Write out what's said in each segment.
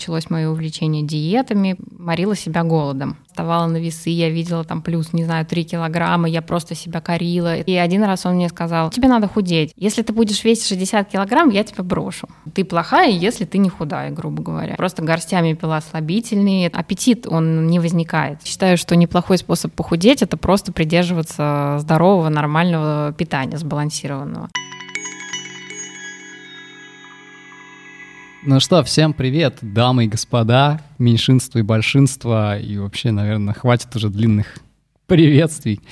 началось мое увлечение диетами, морила себя голодом. Вставала на весы, я видела там плюс, не знаю, 3 килограмма, я просто себя корила. И один раз он мне сказал, тебе надо худеть. Если ты будешь весить 60 килограмм, я тебя брошу. Ты плохая, если ты не худая, грубо говоря. Просто горстями пила слабительные. Аппетит, он не возникает. Считаю, что неплохой способ похудеть — это просто придерживаться здорового, нормального питания, сбалансированного. Ну что, всем привет, дамы и господа, меньшинство и большинство, и вообще, наверное, хватит уже длинных приветствий.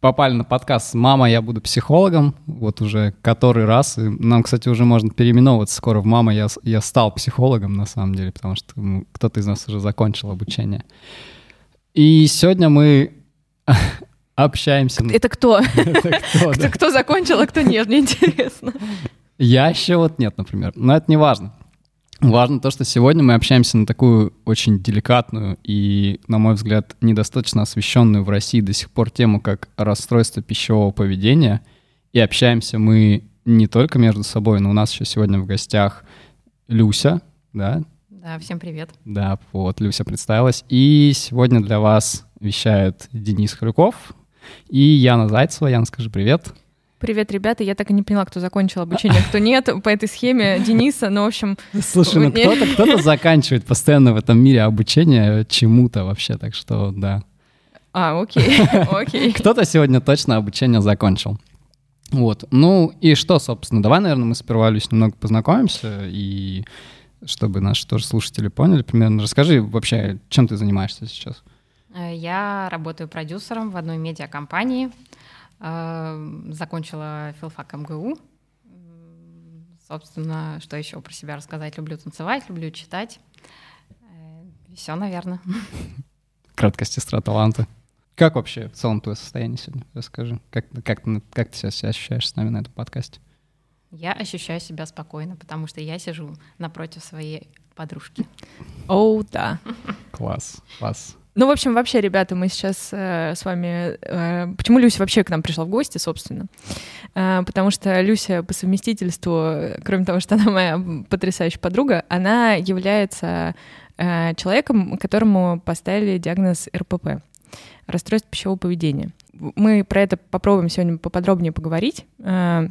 Попали на подкаст «Мама, я буду психологом», вот уже который раз. И нам, кстати, уже можно переименовываться скоро в «Мама, я, я стал психологом», на самом деле, потому что ну, кто-то из нас уже закончил обучение. И сегодня мы общаемся. Это кто? Это кто, кто, кто закончил, а кто нет, мне интересно. Я еще вот нет, например. Но это не важно. Важно то, что сегодня мы общаемся на такую очень деликатную и, на мой взгляд, недостаточно освещенную в России до сих пор тему, как расстройство пищевого поведения. И общаемся мы не только между собой, но у нас еще сегодня в гостях Люся, да? Да, всем привет. Да, вот, Люся представилась. И сегодня для вас вещает Денис Хрюков и Яна Зайцева. Яна, скажи привет. Привет, ребята. Я так и не поняла, кто закончил обучение, кто нет по этой схеме Дениса. Ну, в общем... Слушай, ну кто-то кто заканчивает постоянно в этом мире обучение чему-то вообще, так что да. А, окей, окей. Кто-то сегодня точно обучение закончил. Вот. Ну и что, собственно, давай, наверное, мы сперва, Люсь, немного познакомимся, и чтобы наши тоже слушатели поняли примерно. Расскажи вообще, чем ты занимаешься сейчас? Э, я работаю продюсером в одной медиакомпании. Эм, закончила филфак МГУ. Собственно, что еще про себя рассказать? Люблю танцевать, люблю читать. Э, Все, наверное. Краткость сестра таланта. Как вообще в целом твое состояние сегодня? Расскажи. Как, как, как ты сейчас себя ощущаешь с нами на этом подкасте? Я ощущаю себя спокойно, потому что я сижу напротив своей подружки. О, oh, да. Класс, класс. Ну, в общем, вообще, ребята, мы сейчас э, с вами... Э, почему Люся вообще к нам пришла в гости, собственно? Э, потому что Люся по совместительству, кроме того, что она моя потрясающая подруга, она является э, человеком, которому поставили диагноз РПП — расстройство пищевого поведения. Мы про это попробуем сегодня поподробнее поговорить. Э,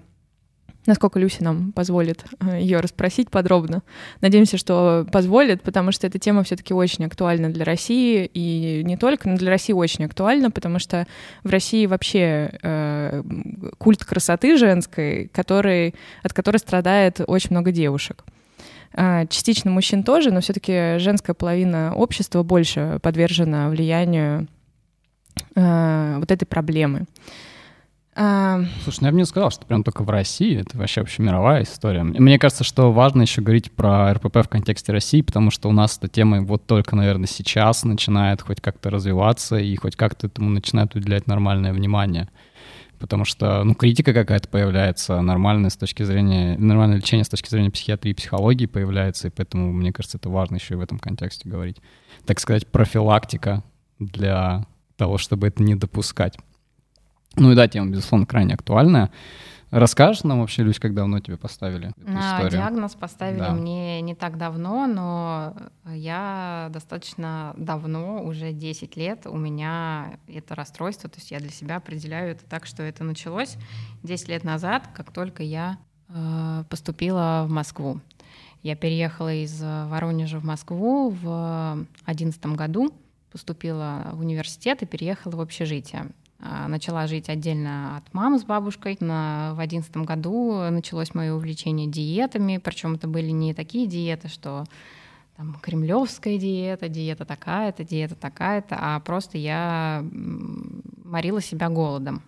насколько Люся нам позволит э, ее расспросить подробно. Надеемся, что позволит, потому что эта тема все-таки очень актуальна для России, и не только, но для России очень актуальна, потому что в России вообще э, культ красоты женской, который, от которой страдает очень много девушек. Э, частично мужчин тоже, но все-таки женская половина общества больше подвержена влиянию э, вот этой проблемы. Слушай, ну я бы не сказал, что прям только в России, это вообще вообще мировая история. Мне кажется, что важно еще говорить про РПП в контексте России, потому что у нас эта тема вот только, наверное, сейчас начинает хоть как-то развиваться и хоть как-то этому начинает уделять нормальное внимание. Потому что, ну, критика какая-то появляется, нормальная с точки зрения, нормальное лечение с точки зрения психиатрии и психологии появляется, и поэтому, мне кажется, это важно еще и в этом контексте говорить. Так сказать, профилактика для того, чтобы это не допускать. Ну и да, тема, безусловно, крайне актуальная. Расскажешь нам вообще, Люсь, как давно тебе поставили эту а, историю? Диагноз поставили да. мне не так давно, но я достаточно давно, уже 10 лет, у меня это расстройство, то есть я для себя определяю это так, что это началось 10 лет назад, как только я э, поступила в Москву. Я переехала из Воронежа в Москву в 2011 году, поступила в университет и переехала в общежитие. А, начала жить отдельно от мамы с бабушкой. В одиннадцатом году началось мое увлечение диетами, причем это были не такие диеты, что там кремлевская диета, диета такая-то, диета такая-то, а просто я морила себя голодом.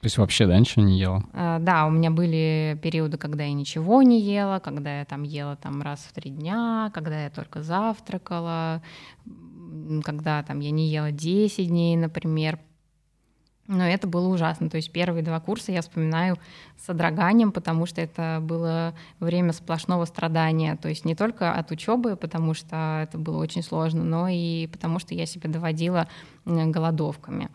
То есть вообще, да, ничего не ела? А, да, у меня были периоды, когда я ничего не ела, когда я там ела там раз в три дня, когда я только завтракала, когда там я не ела 10 дней, например, но это было ужасно. То есть первые два курса я вспоминаю с содроганием, потому что это было время сплошного страдания. То есть не только от учебы, потому что это было очень сложно, но и потому что я себя доводила голодовками.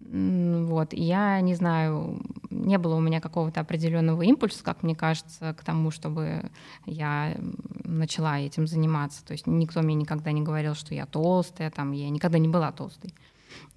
Вот, я не знаю, не было у меня какого-то определенного импульса, как мне кажется, к тому, чтобы я начала этим заниматься. То есть никто мне никогда не говорил, что я толстая, там, я никогда не была толстой.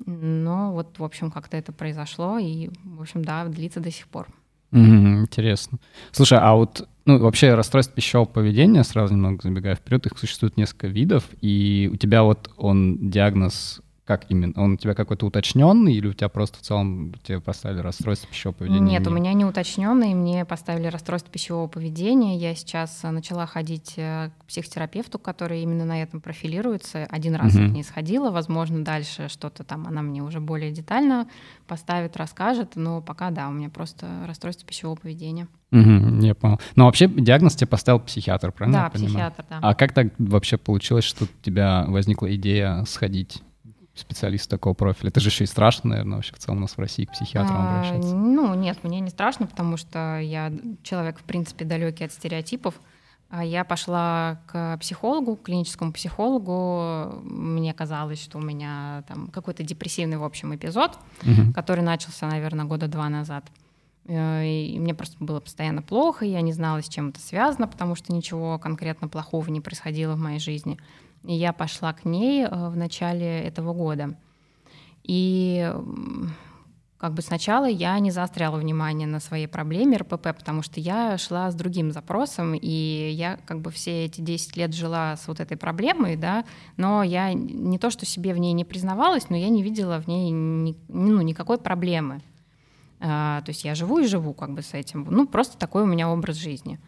Но вот, в общем, как-то это произошло, и, в общем, да, длится до сих пор. Mm, интересно. Слушай, а вот ну, вообще расстройство пищевого поведения, сразу немного забегая вперед, их существует несколько видов, и у тебя вот он диагноз как именно? Он у тебя какой-то уточненный или у тебя просто в целом тебе поставили расстройство пищевого поведения? Нет, у меня не уточненный, мне поставили расстройство пищевого поведения. Я сейчас начала ходить э, к психотерапевту, который именно на этом профилируется. Один раз угу. к ней сходила, возможно, дальше что-то там она мне уже более детально поставит, расскажет, но пока да, у меня просто расстройство пищевого поведения. Угу, я понял. Но вообще диагноз тебе поставил психиатр, правильно? Да, психиатр, да. А как так вообще получилось, что у тебя возникла идея сходить специалист такого профиля? Это же еще и страшно, наверное, вообще в целом у нас в России к психиатрам а, обращаться. Ну, нет, мне не страшно, потому что я человек, в принципе, далекий от стереотипов. А я пошла к психологу, к клиническому психологу. Мне казалось, что у меня там какой-то депрессивный, в общем, эпизод, угу. который начался, наверное, года два назад. Э, и мне просто было постоянно плохо, я не знала, с чем это связано, потому что ничего конкретно плохого не происходило в моей жизни. И я пошла к ней э, в начале этого года. И как бы сначала я не заостряла внимание на своей проблеме РПП, потому что я шла с другим запросом, и я как бы все эти 10 лет жила с вот этой проблемой, да, но я не то, что себе в ней не признавалась, но я не видела в ней ни, ну, никакой проблемы. А, то есть я живу и живу как бы с этим. Ну, просто такой у меня образ жизни.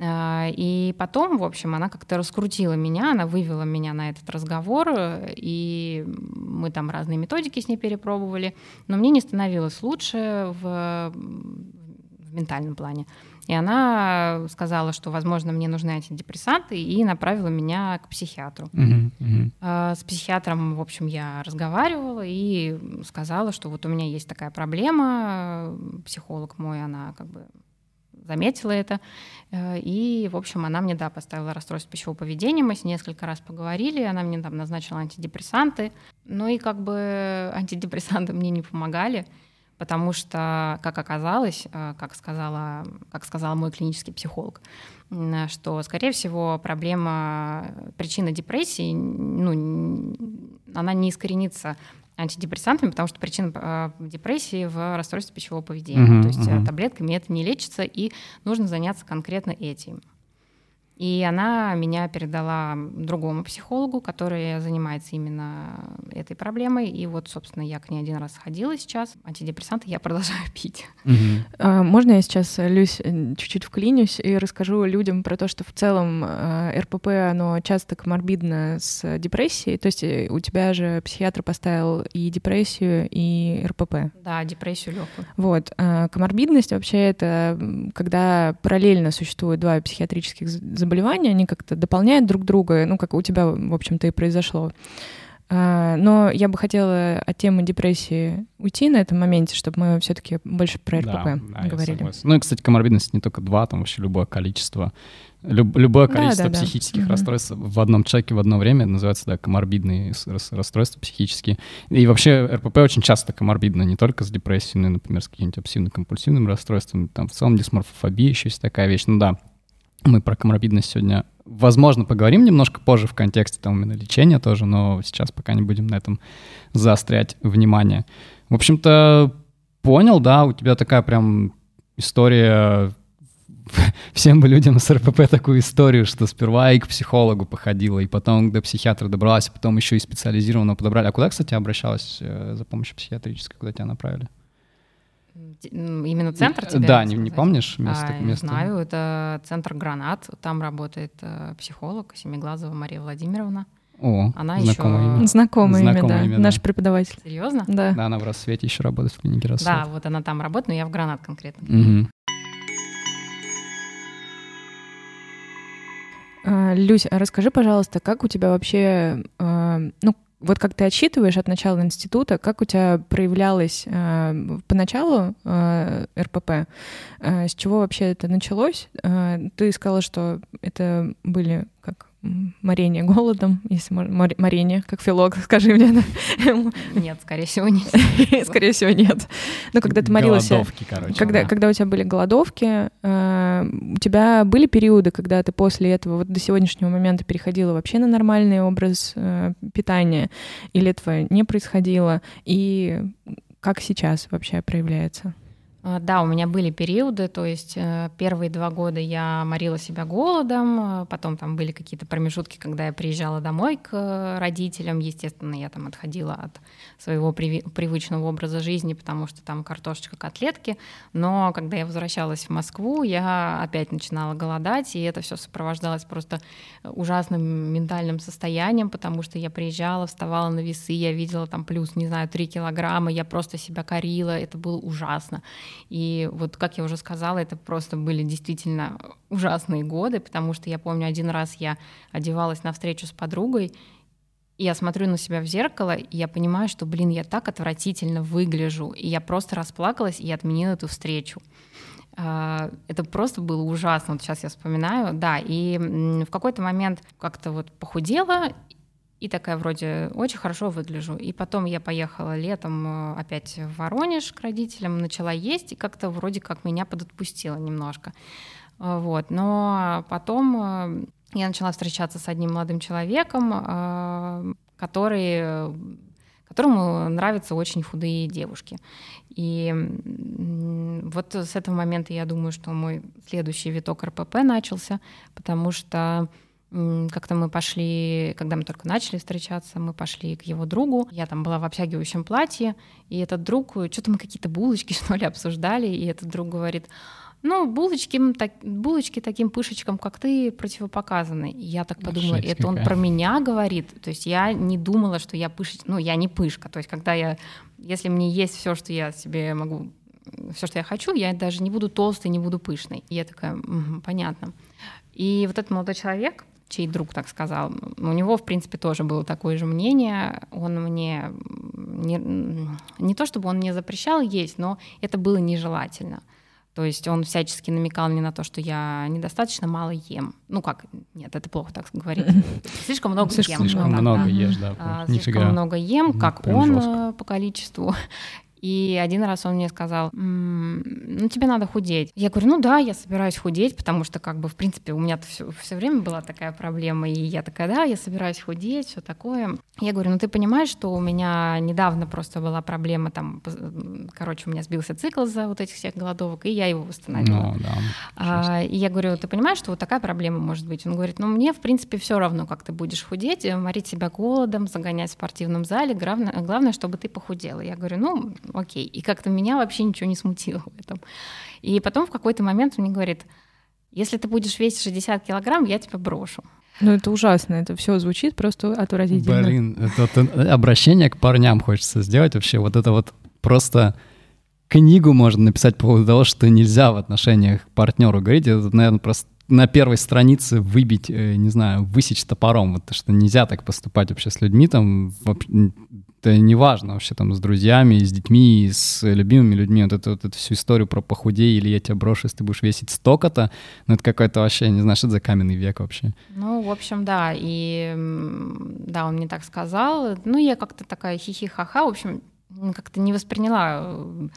А, и потом, в общем, она как-то раскрутила меня, она вывела меня на этот разговор, и мы там разные методики с ней перепробовали, но мне не становилось лучше в, в ментальном плане. И она сказала, что, возможно, мне нужны антидепрессанты, и направила меня к психиатру. Uh-huh, uh-huh. С психиатром, в общем, я разговаривала и сказала, что вот у меня есть такая проблема. Психолог мой, она как бы заметила это. Э, и, в общем, она мне, да, поставила расстройство пищевого поведения. Мы с ней несколько раз поговорили. Она мне там назначила антидепрессанты. Ну и как бы антидепрессанты мне не помогали, потому что, как оказалось, э, как сказала, как сказала мой клинический психолог, что, скорее всего, проблема, причина депрессии, ну, она не искоренится антидепрессантами, потому что причина э, депрессии в расстройстве пищевого поведения. Uh-huh, То есть uh-huh. таблетками это не лечится, и нужно заняться конкретно этим. И она меня передала другому психологу, который занимается именно этой проблемой. И вот, собственно, я к ней один раз ходила сейчас. Антидепрессанты я продолжаю пить. Угу. Можно я сейчас, Люсь, чуть-чуть вклинюсь и расскажу людям про то, что в целом а, РПП, оно часто коморбидно с депрессией. То есть э, у тебя же психиатр поставил и депрессию, и РПП. Да, депрессию легкую. Вот. А, коморбидность вообще это когда параллельно существуют два психиатрических заболевания, они как-то дополняют друг друга, ну, как у тебя, в общем-то, и произошло. А, но я бы хотела от темы депрессии уйти на этом моменте, чтобы мы все-таки больше про РПП да, да, говорили. Ну и, кстати, коморбидность не только два, там вообще любое количество, люб, любое количество да, да, психических да. расстройств в одном человеке в одно время, называется, да, коморбидные расстройства психические. И вообще РПП очень часто коморбидно, не только с депрессией, но и, например, с какими-нибудь обсессивно-компульсивными расстройствами, там в целом дисморфофобия еще есть такая вещь. Ну да, мы про коморбидность сегодня, возможно, поговорим немножко позже в контексте там именно лечения тоже, но сейчас пока не будем на этом заострять внимание. В общем-то, понял, да, у тебя такая прям история всем бы людям с РПП такую историю, что сперва и к психологу походила, и потом до психиатра добралась, а потом еще и специализированно подобрали. А куда, кстати, обращалась э, за помощью психиатрической, куда тебя направили? Именно центр тебя? Да, не, не помнишь место? А, место? Знаю, это центр «Гранат». Там работает э, психолог Семиглазова Мария Владимировна. О, она знакомое еще... имя. Знакомое, знакомое имя, да. имя, да. Наш преподаватель. Серьезно? Да. Да, она в «Рассвете» еще работает в клинике «Рассвет». Да, вот она там работает, но я в «Гранат» конкретно. Угу. Люся, расскажи, пожалуйста, как у тебя вообще, э, ну, вот как ты отсчитываешь от начала института, как у тебя проявлялось э, поначалу э, РПП, э, с чего вообще это началось? Э, ты сказала, что это были как морение голодом, если морение, как филолог, скажи мне. Нет, скорее всего, нет. Скорее всего, нет. Но когда ты морилась... Голодовки, короче. Когда, когда у тебя были голодовки, э, у тебя были периоды, когда ты после этого вот до сегодняшнего момента переходила вообще на нормальный образ э, питания, или этого не происходило, и как сейчас вообще проявляется? А, да, у меня были периоды, то есть э, первые два года я морила себя голодом, э, потом там были какие-то промежутки, когда я приезжала домой к э, родителям, естественно, я там отходила от своего привычного образа жизни, потому что там картошечка, котлетки, но когда я возвращалась в Москву, я опять начинала голодать, и это все сопровождалось просто ужасным ментальным состоянием, потому что я приезжала, вставала на весы, я видела там плюс, не знаю, 3 килограмма, я просто себя корила, это было ужасно. И вот, как я уже сказала, это просто были действительно ужасные годы, потому что я помню, один раз я одевалась на встречу с подругой, и я смотрю на себя в зеркало, и я понимаю, что, блин, я так отвратительно выгляжу, и я просто расплакалась и отменила эту встречу. А, это просто было ужасно. Вот сейчас я вспоминаю, да. И в какой-то момент как-то вот похудела, и такая вроде очень хорошо выгляжу. И потом я поехала летом э, опять в Воронеж к родителям, начала есть, и как-то вроде как меня подотпустило немножко. Э, вот. Но потом э, я начала встречаться с одним молодым человеком, который которому нравятся очень худые девушки. И вот с этого момента я думаю, что мой следующий виток РПП начался, потому что как-то мы пошли, когда мы только начали встречаться, мы пошли к его другу. Я там была в обтягивающем платье, и этот друг, что-то мы какие-то булочки, что ли, обсуждали, и этот друг говорит, ну, булочки, так, булочки таким пышечкам, как ты, противопоказаны. И я так подумала, Шесть это он про меня говорит. То есть я не думала, что я пышечка. Ну, я не пышка. То есть когда я... Если мне есть все, что я себе могу все, что я хочу, я даже не буду толстой, не буду пышной. И я такая, угу, понятно. И вот этот молодой человек, чей друг так сказал, у него, в принципе, тоже было такое же мнение. Он мне не, не то чтобы он мне запрещал есть, но это было нежелательно. То есть он всячески намекал мне на то, что я недостаточно мало ем. Ну как, нет, это плохо так говорить. Слишком много ем. Слишком много ешь, да. А, слишком много ем, как он э, по количеству. И один раз он мне сказал, ну тебе надо худеть. Я говорю, ну да, я собираюсь худеть, потому что как бы в принципе у меня все, все время была такая проблема, и я такая, да, я собираюсь худеть, все такое. Я говорю, ну ты понимаешь, что у меня недавно просто была проблема там, короче, у меня сбился цикл за вот этих всех голодовок, и я его восстановила. Ну, да, а, и я говорю, ты понимаешь, что вот такая проблема может быть? Он говорит, ну мне в принципе все равно, как ты будешь худеть, морить себя голодом, загонять в спортивном зале, главное, главное, чтобы ты похудела. Я говорю, ну окей. И как-то меня вообще ничего не смутило в этом. И потом в какой-то момент он мне говорит, если ты будешь весить 60 килограмм, я тебя брошу. Ну, это ужасно, это все звучит просто отвратительно. Блин, это, это обращение к парням хочется сделать вообще. Вот это вот просто книгу можно написать по поводу того, что нельзя в отношениях к партнеру говорить. Это, наверное, просто на первой странице выбить, э, не знаю, высечь топором, вот, что нельзя так поступать вообще с людьми, там, это неважно вообще там с друзьями, с детьми, с любимыми людьми, вот, это, вот эту всю историю про похудей или я тебя брошу, если ты будешь весить столько-то, ну это какой-то вообще, не знаю, что это за каменный век вообще. Ну, в общем, да, и да, он мне так сказал, ну я как-то такая хихи-ха-ха, в общем, как-то не восприняла э,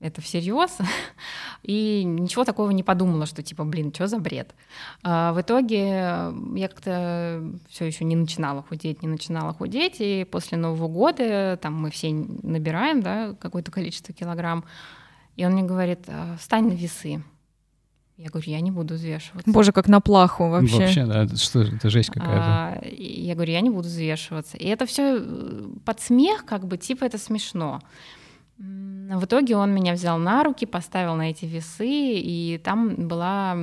это всерьез, и ничего такого не подумала, что типа, блин, что за бред. А в итоге я как-то все еще не начинала худеть, не начинала худеть, и после Нового года там мы все набираем, да, какое-то количество килограмм, и он мне говорит, «А, встань на весы. Я говорю, я не буду взвешиваться. Боже, как на плаху вообще. Вообще, да, это что, это жесть какая-то. А, я говорю, я не буду взвешиваться. И это все э, под смех, как бы, типа это смешно. В итоге он меня взял на руки, поставил на эти весы, и там была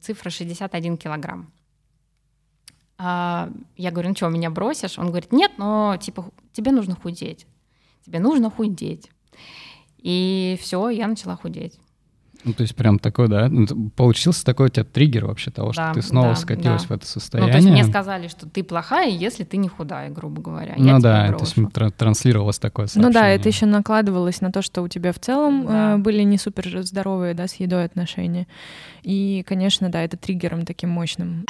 цифра 61 килограмм. А я говорю, ну что, меня бросишь? Он говорит, нет, но типа тебе нужно худеть. Тебе нужно худеть. И все, я начала худеть. Ну, то есть прям такой, да, ну, получился такой у тебя триггер вообще того, да, что ты снова да, скатилась да. в это состояние. Ну, то есть мне сказали, что ты плохая, если ты не худая, грубо говоря. Ну я да, то есть тр- транслировалось такое сообщение. Ну да, это еще накладывалось на то, что у тебя в целом да. э, были не супер здоровые, да, с едой отношения. И, конечно, да, это триггером таким мощным.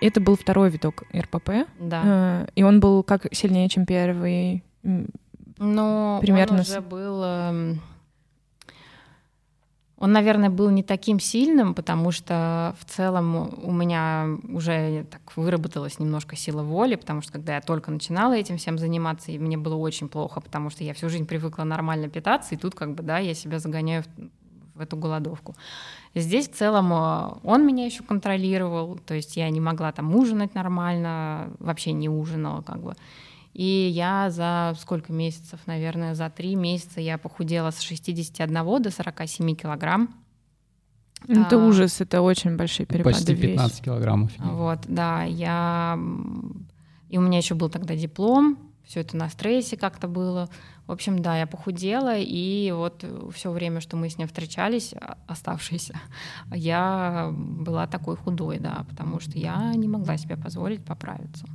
Это был второй виток РПП, да. э, и он был как сильнее, чем первый ну, примерно... он уже был... Эм, он, наверное, был не таким сильным, потому что в целом у меня уже так выработалась немножко сила воли, потому что когда я только начинала этим всем заниматься, и мне было очень плохо, потому что я всю жизнь привыкла нормально питаться, и тут как бы, да, я себя загоняю в, в эту голодовку. Здесь в целом э, он меня еще контролировал, то есть я не могла там ужинать нормально, вообще не ужинала как бы. И я за сколько месяцев, наверное, за три месяца я похудела с 61 до 47 килограмм. Это а, ужас, это очень большие перепады Почти 15 вес. килограммов. Вот, да, я... И у меня еще был тогда диплом, все это на стрессе как-то было. В общем, да, я похудела, и вот все время, что мы с ним встречались, оставшиеся, я была такой худой, да, потому что я не могла себе позволить поправиться.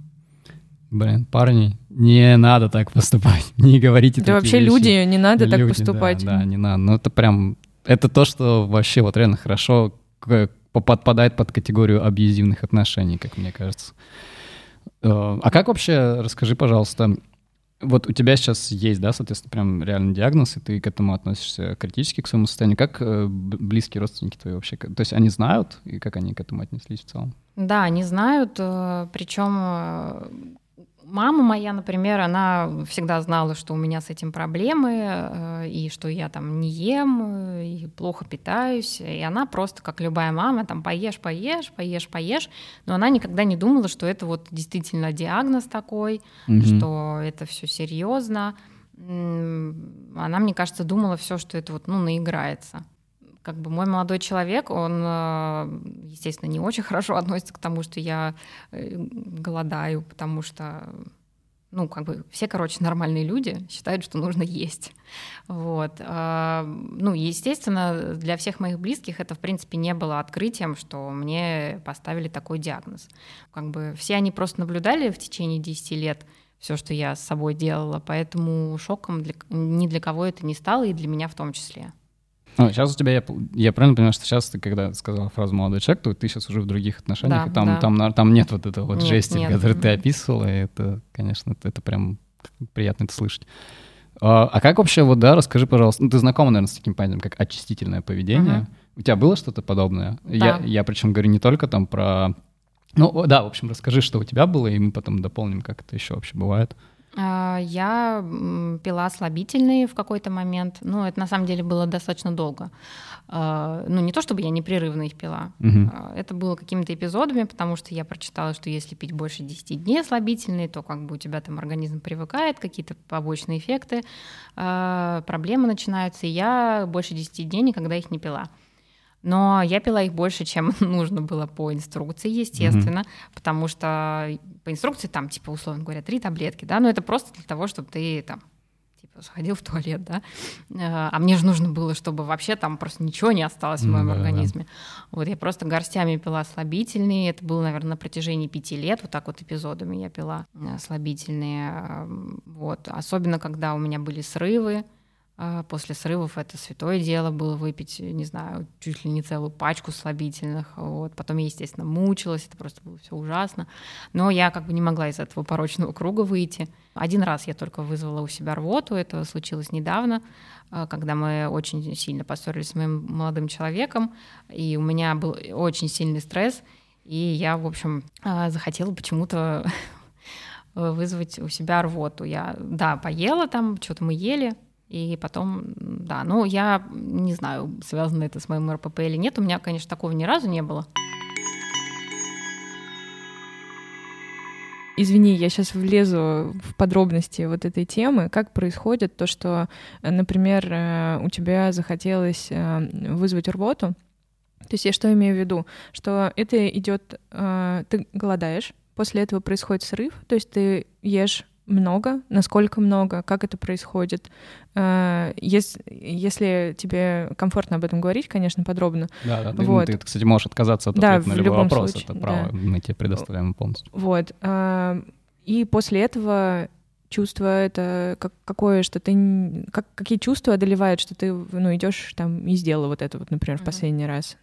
Блин, парни, не надо так поступать, не говорите Да вообще вещи. люди, не надо люди, так поступать. Да, да, не надо. Ну это прям, это то, что вообще вот реально хорошо подпадает под категорию абьюзивных отношений, как мне кажется. Э, а как вообще, расскажи, пожалуйста, вот у тебя сейчас есть, да, соответственно, прям реальный диагноз, и ты к этому относишься критически к своему состоянию. Как э, близкие родственники твои вообще? То есть они знают, и как они к этому отнеслись в целом? Да, они знают, э, причем Мама моя, например, она всегда знала, что у меня с этим проблемы, э, и что я там не ем, э, и плохо питаюсь. И она просто, как любая мама, там поешь, поешь, поешь, поешь. Но она никогда не думала, что это вот действительно диагноз такой, угу. что это все серьезно. Она, мне кажется, думала все, что это вот, ну, наиграется как бы мой молодой человек, он, э, естественно, не очень хорошо относится к тому, что я э, голодаю, потому что ну, как бы все, короче, нормальные люди считают, что нужно есть. Вот. А, ну, естественно, для всех моих близких это, в принципе, не было открытием, что мне поставили такой диагноз. Как бы все они просто наблюдали в течение 10 лет все, что я с собой делала, поэтому шоком для, ни для кого это не стало, и для меня в том числе. Ну, сейчас у тебя, я, я правильно понимаю, что сейчас ты, когда сказала фразу «молодой человек», то ты сейчас уже в других отношениях, да, и там, да. там, там нет вот этого вот нет, жести, нет. который ты описывала, и это, конечно, это, это прям приятно это слышать. А, а как вообще, вот, да, расскажи, пожалуйста, ну, ты знакома, наверное, с таким понятием, как очистительное поведение. Угу. У тебя было что-то подобное? Да. Я, я причем говорю не только там про... Ну, да, в общем, расскажи, что у тебя было, и мы потом дополним, как это еще вообще бывает. А, я пила слабительные в какой-то момент. Ну, это на самом деле было достаточно долго. А, ну, не то чтобы я непрерывно их пила. Угу. Это было какими-то эпизодами, потому что я прочитала, что если пить больше 10 дней слабительные, то как бы у тебя там организм привыкает, какие-то побочные эффекты, проблемы начинаются. И я больше 10 дней никогда их не пила. Но я пила их больше, чем нужно было по инструкции, естественно, mm-hmm. потому что по инструкции там, типа, условно говоря, три таблетки, да, но это просто для того, чтобы ты там типа сходил в туалет, да, э, а мне же нужно было, чтобы вообще там просто ничего не осталось в моем mm-hmm. организме. Вот я просто горстями пила слабительные, это было, наверное, на протяжении пяти лет, вот так вот эпизодами я пила э, слабительные, вот, особенно когда у меня были срывы, а, после срывов это святое дело было выпить, не знаю, чуть ли не целую пачку слабительных. Вот. Потом я, естественно, мучилась, это просто было все ужасно. Но я как бы не могла из этого порочного круга выйти. Один раз я только вызвала у себя рвоту, это случилось недавно, а, когда мы очень сильно поссорились с моим молодым человеком, и у меня был очень сильный стресс, и я, в общем, а, захотела почему-то вызвать у себя рвоту. Я, да, поела там, что-то мы ели, и потом, да, ну я не знаю, связано это с моим РПП или нет. У меня, конечно, такого ни разу не было. Извини, я сейчас влезу в подробности вот этой темы. Как происходит то, что, например, э, у тебя захотелось э, вызвать рвоту? То есть я что имею в виду? Что это идет, э, ты голодаешь, после этого происходит срыв, то есть ты ешь много, насколько много, как это происходит. Э, если, если тебе комфортно об этом говорить, конечно, подробно. Да, да. Вот. Ты, кстати, можешь отказаться от ответа да, на любой вопрос. Случае, это право, да. мы тебе предоставляем полностью. Вот. Э, и после этого чувство это как, какое, что ты... Как, какие чувства одолевают, что ты ну, идешь там и сделала вот это вот, например, в последний раз?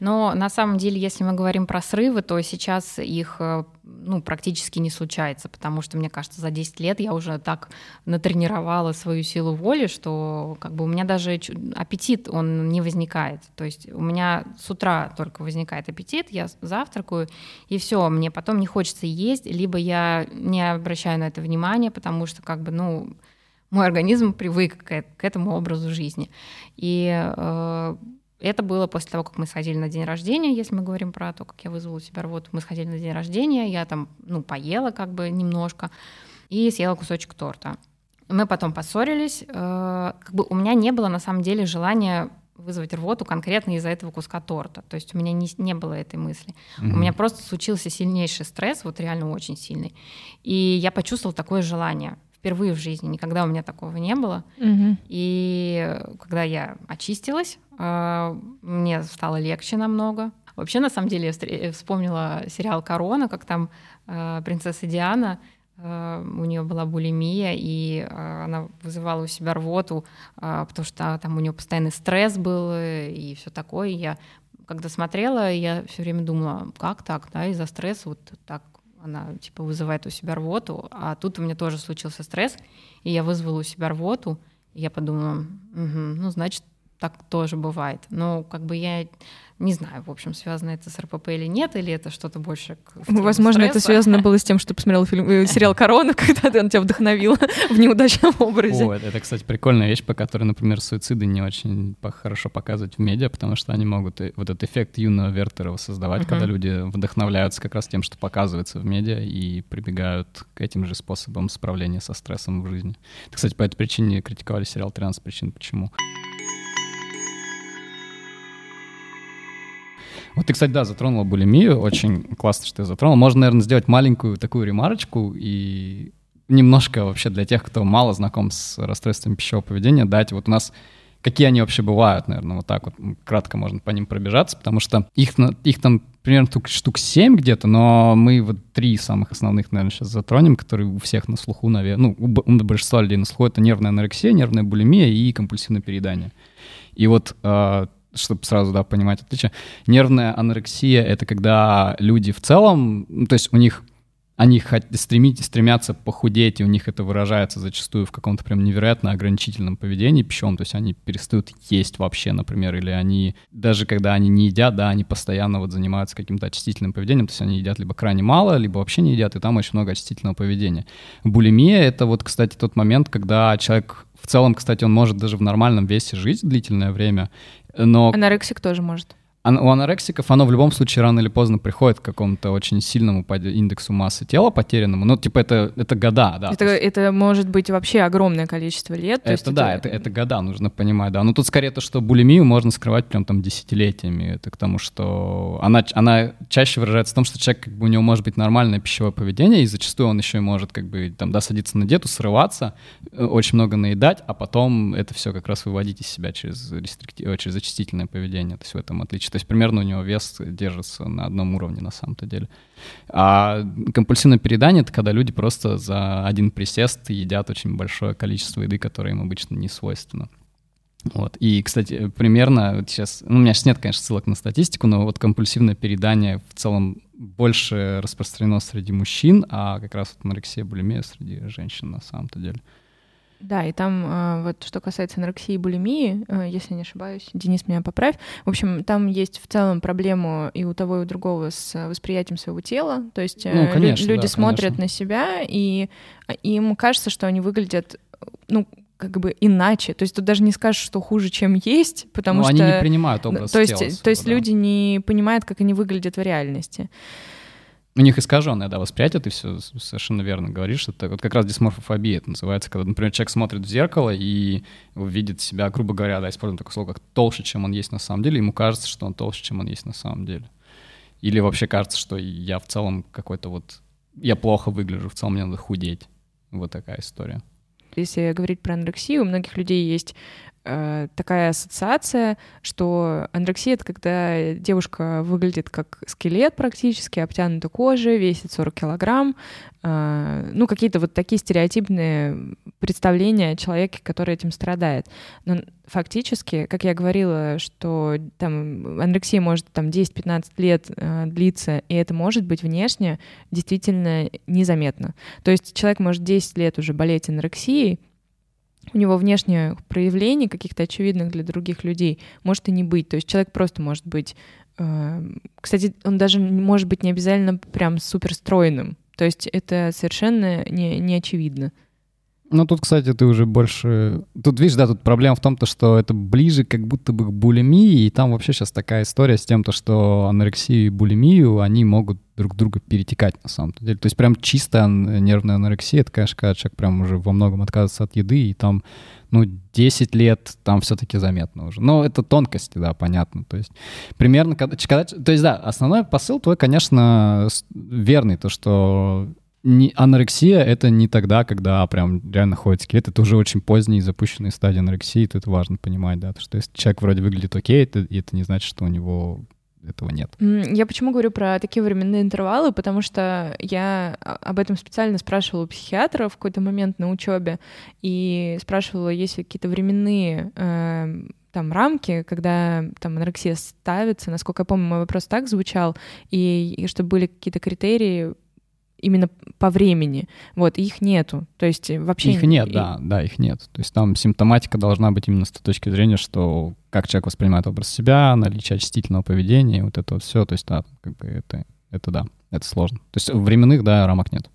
Но на самом деле, если мы говорим про срывы, то сейчас их э, ну, практически не случается, потому что, мне кажется, за 10 лет я уже так натренировала свою силу воли, что как бы у меня даже аппетит, он не возникает. То есть у меня с утра только возникает аппетит, я завтракаю, и все, мне потом не хочется есть, либо я не обращаю на это внимания, потому что как бы, ну, мой организм привык к, к этому образу жизни. И э, это было после того, как мы сходили на день рождения, если мы говорим про то, как я вызвала у себя рвоту. Мы сходили на день рождения, я там, ну, поела как бы немножко и съела кусочек торта. Мы потом поссорились. Э, как бы у меня не было на самом деле желания вызвать рвоту конкретно из-за этого куска торта. То есть у меня не, не было этой мысли. Mm-hmm. У меня просто случился сильнейший стресс, вот реально очень сильный. И я почувствовала такое желание впервые в жизни. Никогда у меня такого не было. Mm-hmm. И когда я очистилась, а, мне стало легче намного. Вообще, на самом деле, я вспомнила сериал «Корона», как там принцесса Диана, у нее была булимия, и она вызывала у себя рвоту, потому что там у нее постоянный стресс был и все такое. И я когда смотрела, я все время думала, как так, да, из-за стресса вот так она типа вызывает у себя рвоту, а тут у меня тоже случился стресс, и я вызвала у себя рвоту, и я подумала, угу, ну значит так тоже бывает. Но как бы я не знаю, в общем, связано это с РПП или нет, или это что-то больше... Возможно, стресса. это связано было с тем, что ты посмотрел фильм, э, сериал «Корона», когда он тебя вдохновил в неудачном образе. О, это, кстати, прикольная вещь, по которой, например, суициды не очень хорошо показывать в медиа, потому что они могут вот этот эффект юного Вертера создавать, uh-huh. когда люди вдохновляются как раз тем, что показывается в медиа, и прибегают к этим же способам справления со стрессом в жизни. Кстати, по этой причине критиковали сериал «13 причин почему». Вот ты, кстати, да, затронула булимию, очень классно, что ты затронула. Можно, наверное, сделать маленькую такую ремарочку и немножко вообще для тех, кто мало знаком с расстройством пищевого поведения, дать вот у нас какие они вообще бывают, наверное, вот так вот кратко можно по ним пробежаться, потому что их, их там примерно штук, штук 7 где-то, но мы вот три самых основных, наверное, сейчас затронем, которые у всех на слуху, наверное, ну, у, у большинства людей на слуху, это нервная анорексия, нервная булимия и компульсивное переедание. И вот э, чтобы сразу, да, понимать отличие. Нервная анорексия — это когда люди в целом, ну, то есть у них они стремить, стремятся похудеть, и у них это выражается зачастую в каком-то прям невероятно ограничительном поведении пищевом, то есть они перестают есть вообще, например, или они, даже когда они не едят, да, они постоянно вот занимаются каким-то очистительным поведением, то есть они едят либо крайне мало, либо вообще не едят, и там очень много очистительного поведения. Булимия — это вот, кстати, тот момент, когда человек в целом, кстати, он может даже в нормальном весе жить длительное время, но... Анорексик тоже может у анорексиков оно в любом случае рано или поздно приходит к какому-то очень сильному индексу массы тела потерянному. Ну, типа, это, это года, да. Это, есть... это может быть вообще огромное количество лет. Это, есть да, это... Это, это года, нужно понимать, да. Но тут скорее то, что булимию можно скрывать прям там десятилетиями. Это к тому, что она, она чаще выражается в том, что человек, как бы, у него может быть нормальное пищевое поведение, и зачастую он еще и может, как бы, там, да, садиться на диету, срываться, э, очень много наедать, а потом это все как раз выводить из себя через, рестриктив... Э, через очистительное поведение. То есть в этом отличие есть примерно у него вес держится на одном уровне на самом-то деле. А компульсивное переедание — это когда люди просто за один присест едят очень большое количество еды, которое им обычно не свойственно. Вот. И, кстати, примерно вот сейчас, ну, у меня сейчас нет, конечно, ссылок на статистику, но вот компульсивное переедание в целом больше распространено среди мужчин, а как раз вот анорексия, булимия среди женщин на самом-то деле. Да, и там а, вот что касается анорексии и булимии, э, если не ошибаюсь, Денис меня поправь. В общем, там есть в целом проблему и у того, и у другого с восприятием своего тела. То есть э, ну, конечно, люди да, смотрят конечно. на себя, и им кажется, что они выглядят, ну, как бы иначе. То есть тут даже не скажешь, что хуже, чем есть, потому ну, что... они не принимают образ То есть, тела то есть да. люди не понимают, как они выглядят в реальности. У них искаженное, да, восприятие, ты все совершенно верно говоришь. Это вот как раз дисморфофобия это называется, когда, например, человек смотрит в зеркало и видит себя, грубо говоря, да, используем такое слово, как толще, чем он есть на самом деле, ему кажется, что он толще, чем он есть на самом деле. Или вообще кажется, что я в целом какой-то вот... Я плохо выгляжу, в целом мне надо худеть. Вот такая история. Если говорить про анорексию, у многих людей есть э, такая ассоциация, что анорексия — это когда девушка выглядит как скелет практически, обтянута кожей, весит 40 килограмм, э, ну, какие-то вот такие стереотипные представления о человеке, который этим страдает. Но фактически, как я говорила, что там анорексия может там 10-15 лет э, длиться, и это может быть внешне действительно незаметно. То есть человек может 10 лет уже болеть анорексией, у него внешнее проявление каких-то очевидных для других людей может и не быть. То есть человек просто может быть... Э, кстати, он даже может быть не обязательно прям супер стройным. То есть это совершенно не, не очевидно. Ну, тут, кстати, ты уже больше... Тут, видишь, да, тут проблема в том, то, что это ближе как будто бы к булимии, и там вообще сейчас такая история с тем, то, что анорексию и булимию, они могут друг друга перетекать на самом деле. То есть прям чисто нервная анорексия, это, конечно, когда человек прям уже во многом отказывается от еды, и там, ну, 10 лет там все-таки заметно уже. Но это тонкости, да, понятно. То есть примерно, когда, когда... То есть, да, основной посыл твой, конечно, верный, то, что не, анорексия — это не тогда, когда прям реально ходит скелет. Это уже очень поздние запущенные стадии анорексии. Тут важно понимать, да, что если человек вроде выглядит окей, это, это не значит, что у него этого нет. Я почему говорю про такие временные интервалы, потому что я об этом специально спрашивала у психиатра в какой-то момент на учебе и спрашивала, есть ли какие-то временные э, там рамки, когда там анорексия ставится, насколько я помню, мой вопрос так звучал, и, и чтобы были какие-то критерии именно по времени. Вот, их нету. То есть э, вообще... Их нет, и... да, да, их нет. То есть там симптоматика должна быть именно с той точки зрения, что как человек воспринимает образ себя, наличие очистительного поведения, вот это вот все. То есть, да, как бы это, это да, это сложно. То есть временных, да, рамок нет.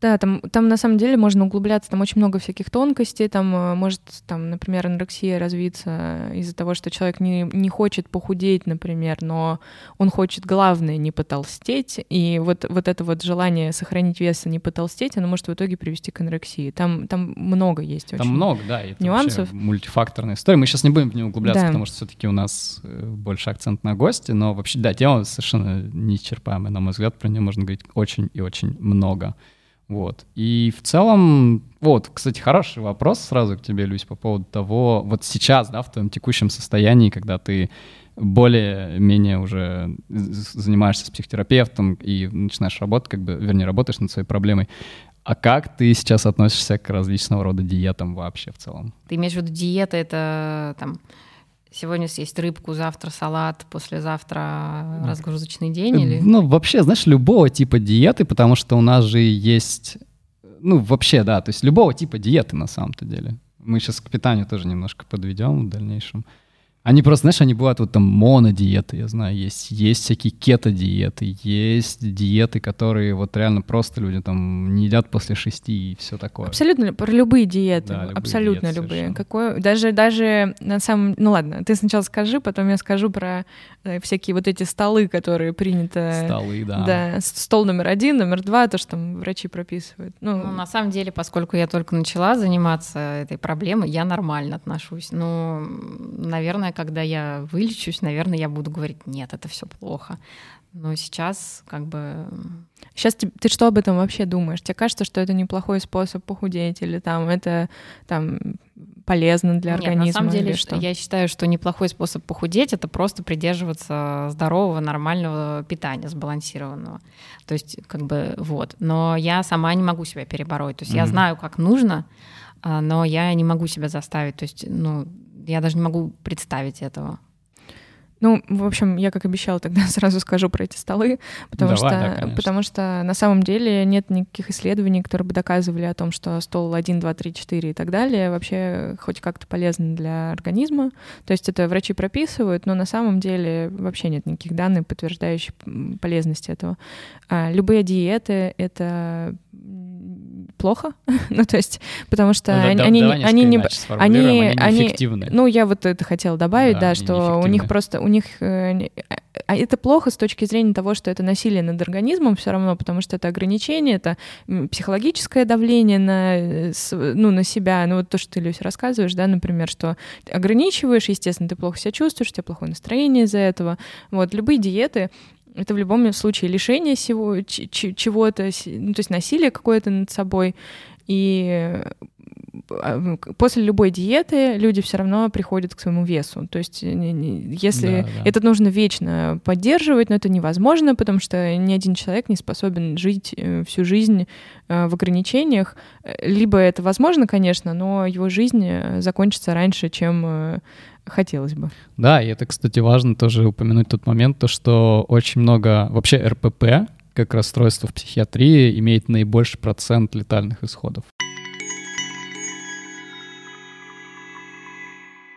Да, там, там на самом деле можно углубляться, там очень много всяких тонкостей, там э, может, там, например, анорексия развиться из-за того, что человек не, не хочет похудеть, например, но он хочет, главное, не потолстеть, и вот, вот это вот желание сохранить вес и не потолстеть, оно может в итоге привести к анорексии. Там, там много есть там очень много, да, это нюансов. мультифакторная история. Мы сейчас не будем в нее углубляться, да. потому что все-таки у нас э, больше акцент на гости, но вообще, да, тема совершенно неисчерпаемая, на мой взгляд, про нее можно говорить очень и очень много. Вот. И в целом, вот, кстати, хороший вопрос сразу к тебе, Люсь, по поводу того, вот сейчас, да, в твоем текущем состоянии, когда ты более-менее уже занимаешься с психотерапевтом и начинаешь работать, как бы, вернее, работаешь над своей проблемой, а как ты сейчас относишься к различного рода диетам вообще в целом? Ты имеешь в виду диета, это там Сегодня съесть рыбку, завтра салат, послезавтра разгрузочный день или? Ну, вообще, знаешь, любого типа диеты, потому что у нас же есть, ну, вообще, да, то есть любого типа диеты на самом-то деле. Мы сейчас к питанию тоже немножко подведем в дальнейшем. Они просто, знаешь, они бывают вот там монодиеты, я знаю, есть, есть всякие кето-диеты, есть диеты, которые вот реально просто люди там не едят после шести и все такое. Абсолютно, про любые диеты, да, любые абсолютно диеты любые. Какой, даже, даже на самом, ну ладно, ты сначала скажи, потом я скажу про э, всякие вот эти столы, которые принято. Столы, да. Да, стол номер один, номер два, то, что там врачи прописывают. Ну, ну на самом деле, поскольку я только начала заниматься этой проблемой, я нормально отношусь. Ну, наверное, когда я вылечусь, наверное, я буду говорить, нет, это все плохо. Но сейчас как бы... Сейчас ты, ты что об этом вообще думаешь? Тебе кажется, что это неплохой способ похудеть или там это там полезно для Нет, организма? на самом деле что? я считаю, что неплохой способ похудеть — это просто придерживаться здорового, нормального питания, сбалансированного. То есть как бы вот. Но я сама не могу себя перебороть. То есть mm-hmm. я знаю, как нужно, а, но я не могу себя заставить. То есть, ну, я даже не могу представить этого. Ну, в общем, я, как обещала, тогда сразу скажу про эти столы, потому, Давай, что, да, потому что на самом деле нет никаких исследований, которые бы доказывали о том, что стол 1, 2, 3, 4 и так далее вообще хоть как-то полезен для организма. То есть это врачи прописывают, но на самом деле вообще нет никаких данных, подтверждающих полезность этого. А любые диеты — это плохо, ну то есть, потому что ну, они, они, они не, они, они, ну я вот это хотела добавить, да, да что у них просто, у них, э, а это плохо с точки зрения того, что это насилие над организмом все равно, потому что это ограничение, это психологическое давление на, э, ну, на себя, ну вот то, что ты, Люся, рассказываешь, да, например, что ограничиваешь, естественно, ты плохо себя чувствуешь, у тебя плохое настроение из-за этого, вот, любые диеты, это в любом случае лишение всего чего-то, ну, то есть насилие какое-то над собой. И а, после любой диеты люди все равно приходят к своему весу. То есть если да, да. это нужно вечно поддерживать, но это невозможно, потому что ни один человек не способен жить э, всю жизнь э, в ограничениях. Либо это возможно, конечно, но его жизнь закончится раньше, чем хотелось бы. Да, и это, кстати, важно тоже упомянуть тот момент, то, что очень много вообще РПП, как расстройство в психиатрии, имеет наибольший процент летальных исходов.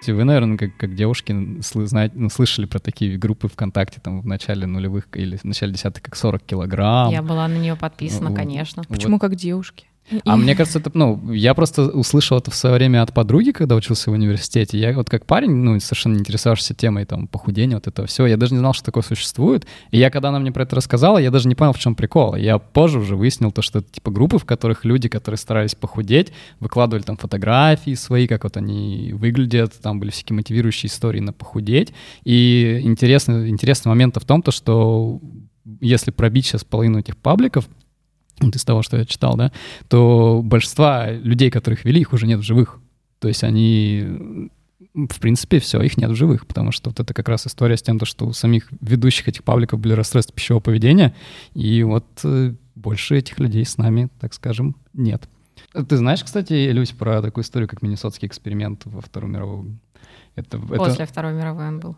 Вы, наверное, как, как девушки сл- знаете, ну, слышали про такие группы ВКонтакте там в начале нулевых или в начале десятых, как 40 килограмм. Я была на нее подписана, вот, конечно. Почему вот. как девушки? А мне кажется, это, ну, я просто услышал это в свое время от подруги, когда учился в университете. Я вот как парень, ну, совершенно не интересовавшийся темой там похудения, вот этого всего, я даже не знал, что такое существует. И я, когда она мне про это рассказала, я даже не понял, в чем прикол. Я позже уже выяснил то, что это типа группы, в которых люди, которые старались похудеть, выкладывали там фотографии свои, как вот они выглядят, там были всякие мотивирующие истории на похудеть. И интересный, интересный момент в том, то, что если пробить сейчас половину этих пабликов, вот из того, что я читал, да, то большинства людей, которых вели, их уже нет в живых. То есть они, в принципе, все, их нет в живых, потому что вот это как раз история с тем, что у самих ведущих этих пабликов были расстройства пищевого поведения, и вот э, больше этих людей с нами, так скажем, нет. Ты знаешь, кстати, Люсь, про такую историю, как Миннесотский эксперимент во Вторую мировую? Это, После это... Второй мировой он был.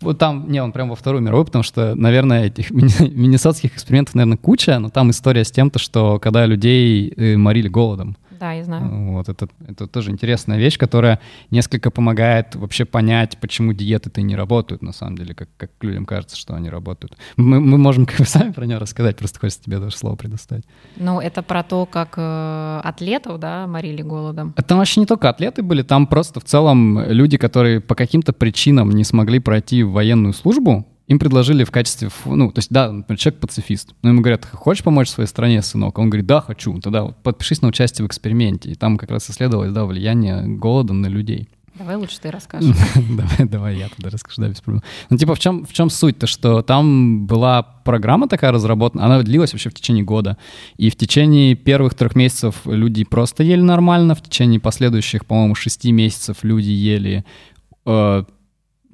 Вот там, не, он прям во Вторую мировую, потому что, наверное, этих миннесотских экспериментов, наверное, куча, но там история с тем, то, что когда людей э, морили голодом. Да, я знаю. Вот это, это тоже интересная вещь, которая несколько помогает вообще понять, почему диеты-то не работают, на самом деле, как, как людям кажется, что они работают. Мы, мы можем как бы сами про нее рассказать, просто хочется тебе даже слово предоставить. Ну, это про то, как э, атлетов, да, морили голодом. Это вообще не только атлеты были, там просто в целом люди, которые по каким-то причинам не смогли пройти военную службу, им предложили в качестве, ну, то есть, да, например, человек пацифист, но ему говорят, хочешь помочь своей стране, сынок? Он говорит, да, хочу. Тогда вот подпишись на участие в эксперименте. И там как раз исследовалось, да, влияние голода на людей. Давай лучше ты расскажешь. давай, давай я тогда расскажу, да, без проблем. Ну, типа, в чем, в чем суть-то, что там была программа такая разработана, она длилась вообще в течение года. И в течение первых трех месяцев люди просто ели нормально, в течение последующих, по-моему, шести месяцев люди ели э,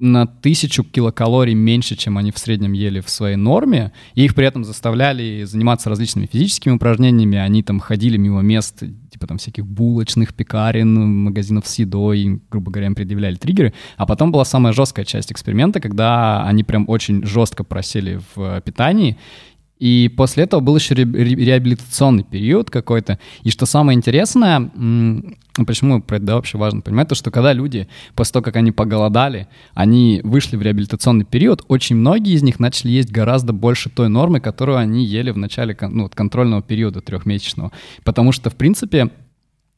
на тысячу килокалорий меньше, чем они в среднем ели в своей норме, и их при этом заставляли заниматься различными физическими упражнениями, они там ходили мимо мест, типа там всяких булочных, пекарен, магазинов с едой, им, грубо говоря, им предъявляли триггеры, а потом была самая жесткая часть эксперимента, когда они прям очень жестко просели в питании, и после этого был еще ре- реабилитационный период какой-то. И что самое интересное, почему про это да, вообще важно понимать, то что когда люди, после того, как они поголодали, они вышли в реабилитационный период, очень многие из них начали есть гораздо больше той нормы, которую они ели в начале ну, контрольного периода трехмесячного. Потому что, в принципе,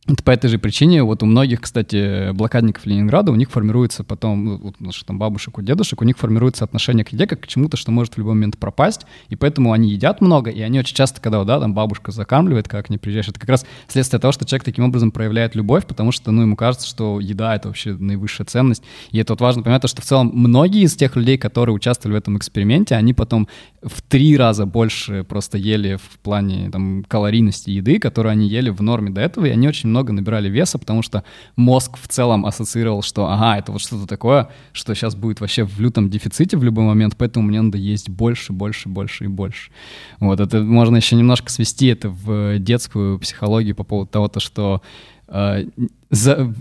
это по этой же причине вот у многих, кстати, блокадников Ленинграда, у них формируется потом, ну, вот наших там бабушек, у дедушек, у них формируется отношение к еде как к чему-то, что может в любой момент пропасть, и поэтому они едят много, и они очень часто, когда, да, там бабушка закармливает, как не приезжаешь, это как раз следствие того, что человек таким образом проявляет любовь, потому что, ну, ему кажется, что еда — это вообще наивысшая ценность, и это вот важно понимать, что в целом многие из тех людей, которые участвовали в этом эксперименте, они потом в три раза больше просто ели в плане там калорийности еды, которую они ели в норме до этого, и они очень много набирали веса, потому что мозг в целом ассоциировал, что ага, это вот что-то такое, что сейчас будет вообще в лютом дефиците в любой момент, поэтому мне надо есть больше, больше, больше и больше. Вот это можно еще немножко свести это в детскую психологию по поводу того, то, что э, за,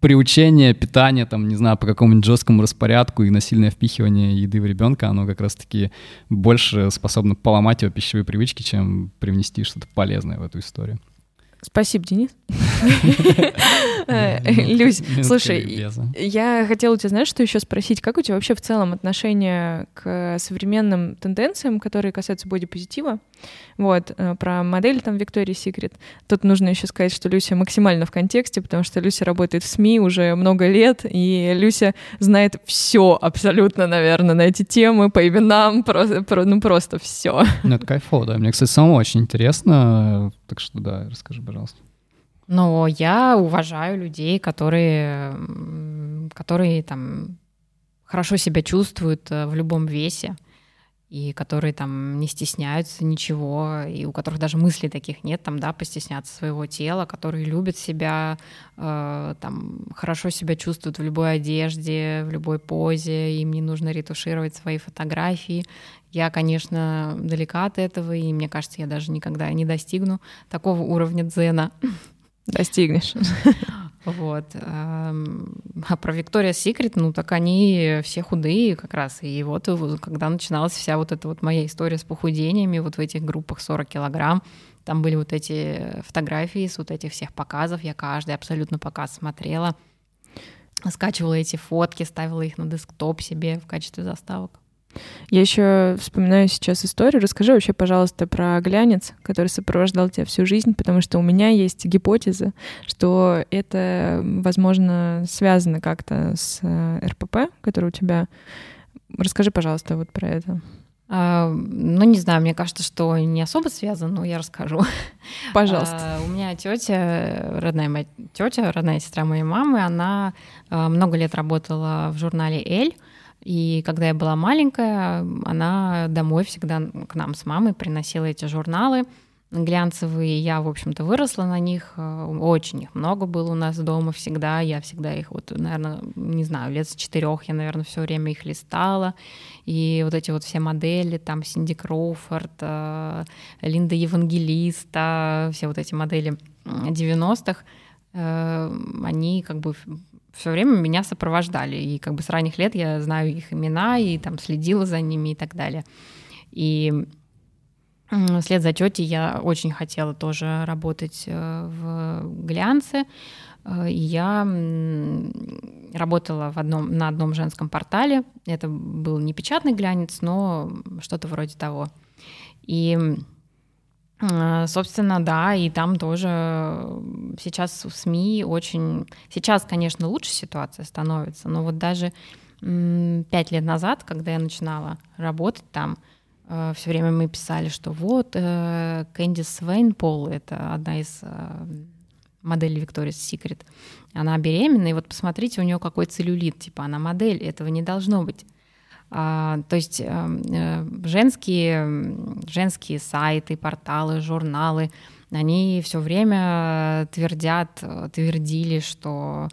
приучение питания, там, не знаю, по какому-нибудь жесткому распорядку и насильное впихивание еды в ребенка, оно как раз-таки больше способно поломать его пищевые привычки, чем привнести что-то полезное в эту историю. Спасибо, Денис. Э, Люсь, слушай, я хотела у тебя, знаешь, что еще спросить? Как у тебя вообще в целом отношение к современным тенденциям, которые касаются бодипозитива? Вот, э, про модель там Виктории Секрет. Тут нужно еще сказать, что Люся максимально в контексте, потому что Люся работает в СМИ уже много лет, и Люся знает все абсолютно, наверное, на эти темы, по именам, просто, ну просто все. Ну, это кайфово, да. Мне, кстати, самому очень интересно, так что да, расскажи, пожалуйста. Но я уважаю людей, которые, которые там хорошо себя чувствуют э, в любом весе. И которые там не стесняются ничего, и у которых даже мыслей таких нет, там, да, постесняться своего тела, которые любят себя, э, там, хорошо себя чувствуют в любой одежде, в любой позе, им не нужно ретушировать свои фотографии. Я, конечно, далека от этого, и мне кажется, я даже никогда не достигну такого уровня дзена. Достигнешь. Вот. А про Виктория Секрет, ну так они все худые как раз. И вот когда начиналась вся вот эта вот моя история с похудениями, вот в этих группах 40 килограмм, там были вот эти фотографии с вот этих всех показов, я каждый абсолютно показ смотрела, скачивала эти фотки, ставила их на десктоп себе в качестве заставок. Я еще вспоминаю сейчас историю. Расскажи вообще, пожалуйста, про глянец, который сопровождал тебя всю жизнь, потому что у меня есть гипотеза, что это, возможно, связано как-то с э, РПП, который у тебя. Расскажи, пожалуйста, вот про это. А, ну, не знаю, мне кажется, что не особо связано, но я расскажу. Пожалуйста. А, у меня тетя, родная моя тетя, родная сестра моей мамы, она а, много лет работала в журнале Эль. И когда я была маленькая, она домой всегда к нам с мамой приносила эти журналы глянцевые. Я, в общем-то, выросла на них. Очень их много было у нас дома всегда. Я всегда их, вот, наверное, не знаю, лет с четырех я, наверное, все время их листала. И вот эти вот все модели, там Синди Кроуфорд, э, Линда Евангелиста, все вот эти модели 90-х, э, они как бы все время меня сопровождали. И как бы с ранних лет я знаю их имена и там следила за ними и так далее. И вслед за тетей я очень хотела тоже работать э, в глянце. Э, и я работала в одном, на одном женском портале. Это был не печатный глянец, но что-то вроде того. И собственно, да, и там тоже сейчас в СМИ очень... Сейчас, конечно, лучше ситуация становится, но вот даже пять лет назад, когда я начинала работать там, э, все время мы писали, что вот э, Кэндис Свейнпол, это одна из моделей Victoria's Secret, она беременна, и вот посмотрите, у нее какой целлюлит, типа она модель, этого не должно быть. А, то есть эм, э, женские, женские сайты, порталы, журналы, они все время твердят, твердили, что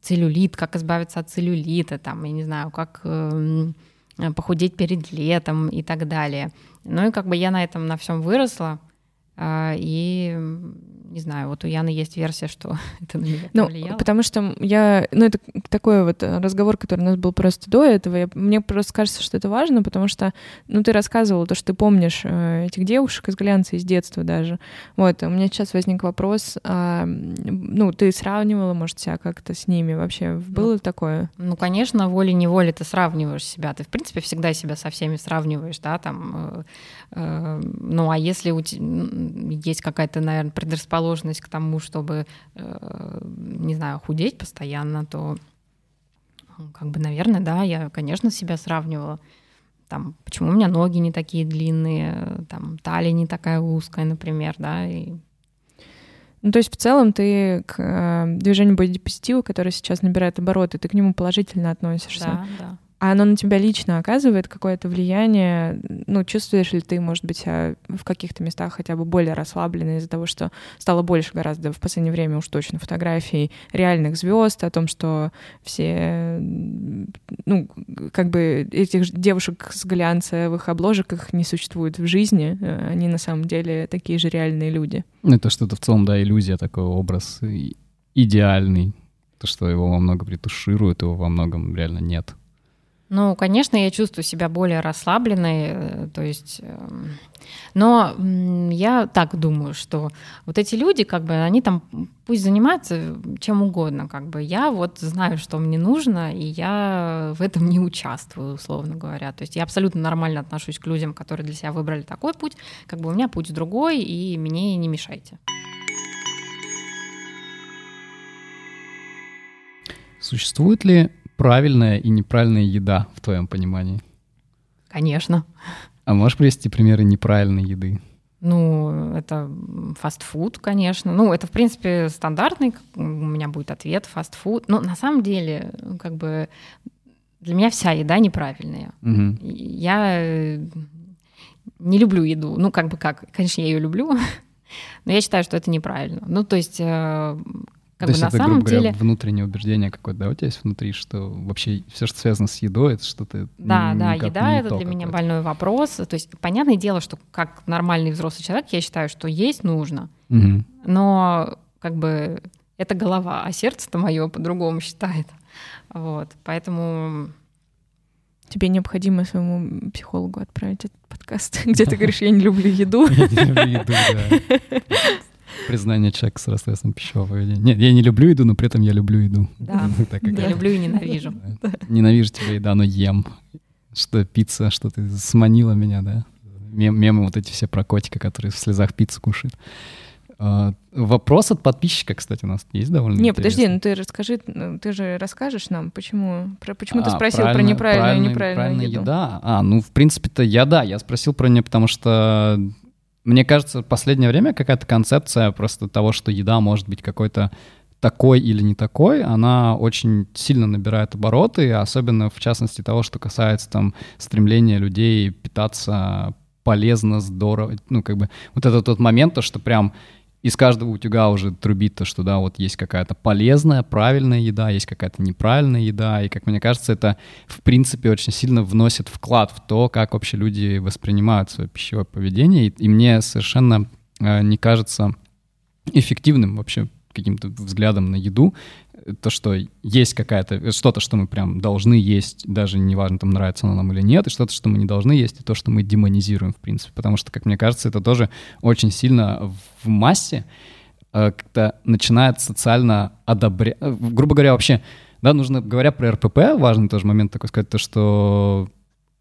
целлюлит, как избавиться от целлюлита, там, я не знаю, как эм, похудеть перед летом и так далее. Ну и как бы я на этом на всем выросла, а, и не знаю, вот у Яны есть версия, что это на меня ну, повлияло. Потому что я, ну, это такой вот разговор, который у нас был просто до этого. Я, мне просто кажется, что это важно, потому что, ну, ты рассказывала то, что ты помнишь э, этих девушек из глянца из детства даже. Вот, у меня сейчас возник вопрос, а, ну, ты сравнивала, может, себя как-то с ними вообще? Было ну, такое? Ну, конечно, волей-неволей ты сравниваешь себя. Ты, в принципе, всегда себя со всеми сравниваешь, да, там. Э, э, ну, а если у тебя есть какая-то, наверное, предрасположенность предрасположенность к тому, чтобы, э, не знаю, худеть постоянно, то как бы, наверное, да, я, конечно, себя сравнивала. Там, почему у меня ноги не такие длинные, там, талия не такая узкая, например, да, и ну, то есть в целом ты к э, движению бодипозитива, которое сейчас набирает обороты, ты к нему положительно относишься. Да, да а оно на тебя лично оказывает какое-то влияние? Ну, чувствуешь ли ты, может быть, в каких-то местах хотя бы более расслабленной из-за того, что стало больше гораздо в последнее время уж точно фотографий реальных звезд, о том, что все, ну, как бы этих девушек с глянцевых обложек их не существует в жизни, они на самом деле такие же реальные люди. Это что-то в целом, да, иллюзия, такой образ идеальный, то, что его во многом ретушируют, его во многом реально нет. Ну, конечно, я чувствую себя более расслабленной, э, то есть, эм, но я так думаю, что вот эти люди, как бы, они там пусть занимаются чем угодно, как бы, я вот знаю, что мне нужно, и я в этом не участвую, условно говоря. То есть я абсолютно нормально отношусь к людям, которые для себя выбрали такой путь, как бы у меня путь другой, и мне не мешайте. Существует ли правильная и неправильная еда в твоем понимании? Конечно. А можешь привести примеры неправильной еды? Ну, это фастфуд, конечно. Ну, это, в принципе, стандартный у меня будет ответ фастфуд. Но на самом деле, как бы для меня вся еда неправильная. Угу. Я э, не люблю еду. Ну, как бы как, конечно, я ее люблю, но я считаю, что это неправильно. Ну, то есть э, как То бы есть на это, самом грубо деле... говоря, внутреннее убеждение какое-то, да, у тебя есть внутри, что вообще все, что связано с едой, это что-то Да, да, еда — это для меня больной вопрос. То есть понятное дело, что как нормальный взрослый человек, я считаю, что есть нужно, угу. но как бы это голова, а сердце-то мое по-другому считает. Вот, поэтому тебе необходимо своему психологу отправить этот подкаст, где ты говоришь, я не люблю еду. Я не люблю еду, да. Признание человека с расстройством пищевого поведения. Нет, я не люблю еду, но при этом я люблю еду. Да, я люблю и ненавижу. Ненавижу тебя еда, но ем. Что пицца, что ты сманила меня, да? мемы вот эти все про котика, который в слезах пиццу кушает. А, вопрос от подписчика, кстати, у нас есть довольно Не, интересный. подожди, ну ты расскажи, ну, ты же расскажешь нам, почему, про, почему а, ты спросил про неправильную и неправильную еду? еда? А, ну, в принципе-то я, да, я спросил про нее, потому что мне кажется, в последнее время какая-то концепция просто того, что еда может быть какой-то такой или не такой, она очень сильно набирает обороты, особенно в частности того, что касается там стремления людей питаться полезно, здорово, ну как бы вот это тот момент, то, что прям из каждого утюга уже трубит то, что да, вот есть какая-то полезная, правильная еда, есть какая-то неправильная еда, и, как мне кажется, это, в принципе, очень сильно вносит вклад в то, как вообще люди воспринимают свое пищевое поведение, и, и мне совершенно э, не кажется эффективным вообще каким-то взглядом на еду, то, что есть какая-то, что-то, что мы прям должны есть, даже неважно, там нравится оно нам или нет, и что-то, что мы не должны есть, и то, что мы демонизируем, в принципе. Потому что, как мне кажется, это тоже очень сильно в массе э, как-то начинает социально одобрять, э, грубо говоря, вообще, да, нужно, говоря про РПП, важный тоже момент такой сказать, то, что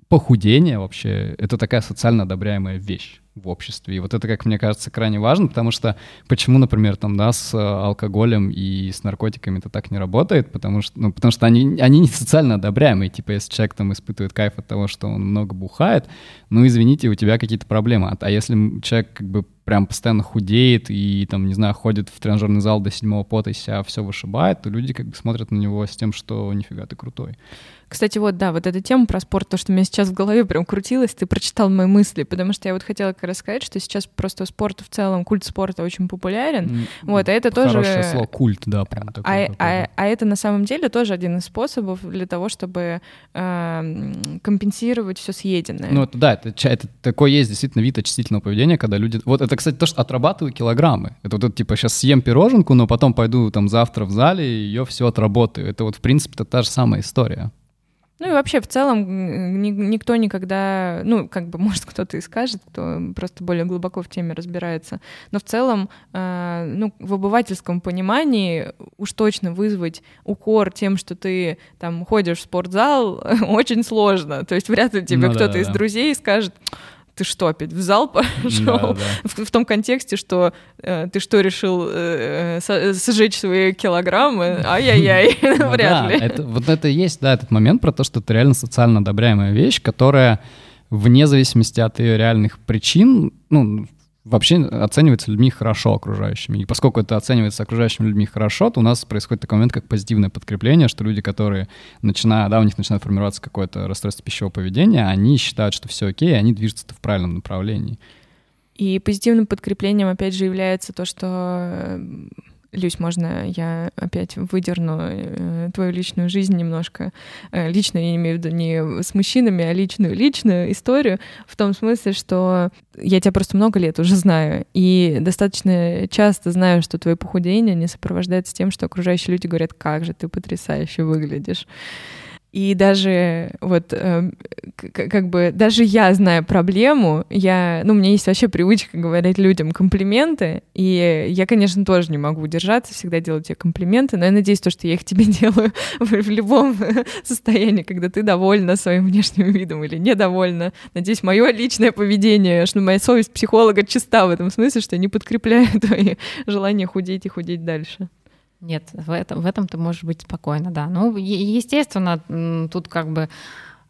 похудение вообще — это такая социально одобряемая вещь в обществе. И вот это, как мне кажется, крайне важно, потому что почему, например, там, да, с э, алкоголем и с наркотиками это так не работает, потому что, ну, потому что они, они не социально одобряемые. Типа, если человек там испытывает кайф от того, что он много бухает, ну, извините, у тебя какие-то проблемы. А если человек как бы прям постоянно худеет и, там, не знаю, ходит в тренажерный зал до седьмого пота и себя все вышибает, то люди как бы смотрят на него с тем, что нифига ты крутой. Кстати, вот, да, вот эта тема про спорт, то, что у меня сейчас в голове прям крутилось, ты прочитал мои мысли, потому что я вот хотела как раз сказать, что сейчас просто спорт в целом, культ спорта очень популярен, mm, вот, а это тоже... Хорошее слово, культ, да, прям такой. А, а, а это на самом деле тоже один из способов для того, чтобы э, компенсировать все съеденное. Ну, это, да, это, это такой есть действительно вид очистительного поведения, когда люди... Вот это, кстати, то, что отрабатываю килограммы. Это вот, это, типа, сейчас съем пироженку, но потом пойду там завтра в зале и ее все отработаю. Это вот, в принципе, это та же самая история. Ну и вообще в целом ни, никто никогда, ну как бы может кто-то и скажет, кто просто более глубоко в теме разбирается, но в целом, э, ну в обывательском понимании уж точно вызвать укор тем, что ты там ходишь в спортзал, очень сложно. То есть вряд ли тебе ну, кто-то да, из да. друзей скажет, ты что, опять в зал пошел? Да, да. В, в том контексте, что э, ты что, решил э, э сжечь свои килограммы? Ай-яй-яй, ну вряд ли. Вот это и есть, да, этот момент про то, что это реально социально одобряемая вещь, которая вне зависимости от ее реальных причин, ну, вообще оценивается людьми хорошо окружающими. И поскольку это оценивается окружающими людьми хорошо, то у нас происходит такой момент, как позитивное подкрепление, что люди, которые начинают, да, у них начинает формироваться какое-то расстройство пищевого поведения, они считают, что все окей, и они движутся в правильном направлении. И позитивным подкреплением, опять же, является то, что Люсь, можно я опять выдерну э, твою личную жизнь немножко? Э, лично я имею в виду не с мужчинами, а личную личную историю в том смысле, что я тебя просто много лет уже знаю, и достаточно часто знаю, что твое похудение не сопровождается тем, что окружающие люди говорят, как же ты потрясающе выглядишь. И даже вот э, как бы даже я знаю проблему, я, ну, у меня есть вообще привычка говорить людям комплименты, и я, конечно, тоже не могу удержаться, всегда делать тебе комплименты, но я надеюсь, то, что я их тебе делаю в, в любом состоянии, когда ты довольна своим внешним видом или недовольна. Надеюсь, мое личное поведение, что моя совесть психолога чиста в этом смысле, что не подкрепляю твои желания худеть и худеть дальше. Нет, в этом, в этом ты можешь быть спокойно, да. Ну, естественно, тут как бы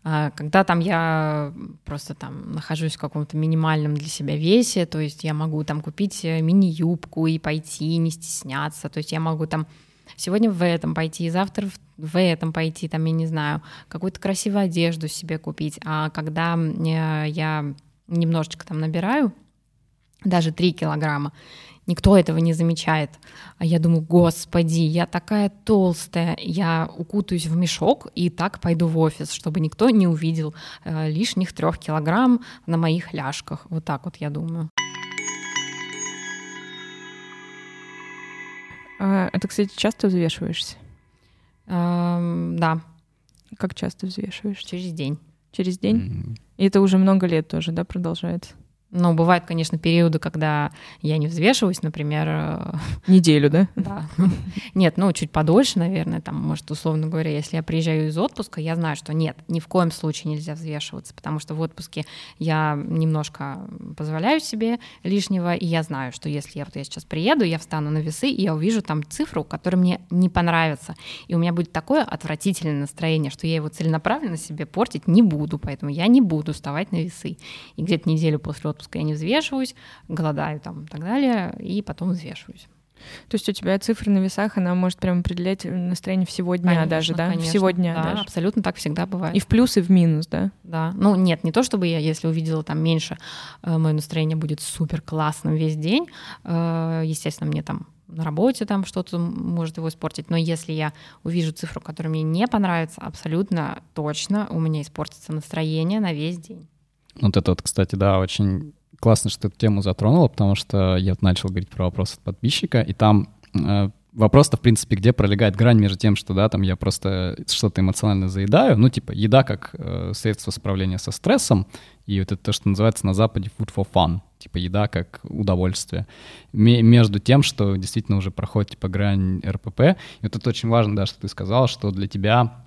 а, когда там я просто там нахожусь в каком-то минимальном для себя весе, то есть я могу там купить э, мини-юбку и пойти, не стесняться, то есть я могу там сегодня в этом пойти, завтра в, в этом пойти, там, я не знаю, какую-то красивую одежду себе купить. А когда э, я немножечко там набираю, даже 3 килограмма, никто этого не замечает. А я думаю, господи, я такая толстая, я укутаюсь в мешок и так пойду в офис, чтобы никто не увидел э, лишних трех килограмм на моих ляжках. Вот так вот я думаю. А, это, кстати, часто взвешиваешься? Эм, да. Как часто взвешиваешь? Через день. Через день? Mm-hmm. И это уже много лет тоже, да, продолжается? Ну, бывают, конечно, периоды, когда я не взвешиваюсь, например... Э, Неделю, да? Да. Нет, ну, чуть подольше, наверное, там, может, условно говоря, если я приезжаю из отпуска, я знаю, что нет, ни в коем случае нельзя взвешиваться, потому что в отпуске я немножко позволяю себе лишнего, и я знаю, что если я вот я сейчас приеду, я встану на весы, и я увижу там цифру, которая мне не понравится, и у меня будет такое отвратительное настроение, что я его целенаправленно себе портить не буду, поэтому я не буду вставать на весы. И где-то неделю после отпуска отпуска я не взвешиваюсь, голодаю там и так далее, и потом взвешиваюсь. То есть у тебя цифры на весах, она может прям определять настроение всего дня конечно, даже, да? Конечно. Всего дня да, даже. абсолютно так всегда бывает. И в плюс, и в минус, да? Да. Ну, нет, не то чтобы я, если увидела там меньше, э, мое настроение будет супер классным весь день. Э, естественно, мне там на работе там что-то может его испортить, но если я увижу цифру, которая мне не понравится, абсолютно точно у меня испортится настроение на весь день. Вот это вот, кстати, да, очень классно, что эту тему затронула, потому что я начал говорить про вопрос от подписчика, и там э, вопрос-то, в принципе, где пролегает грань между тем, что, да, там я просто что-то эмоционально заедаю, ну, типа, еда как э, средство справления со стрессом, и вот это то, что называется на Западе food for fun, типа еда как удовольствие. М- между тем, что действительно уже проходит, типа, грань РПП, и вот это очень важно, да, что ты сказал, что для тебя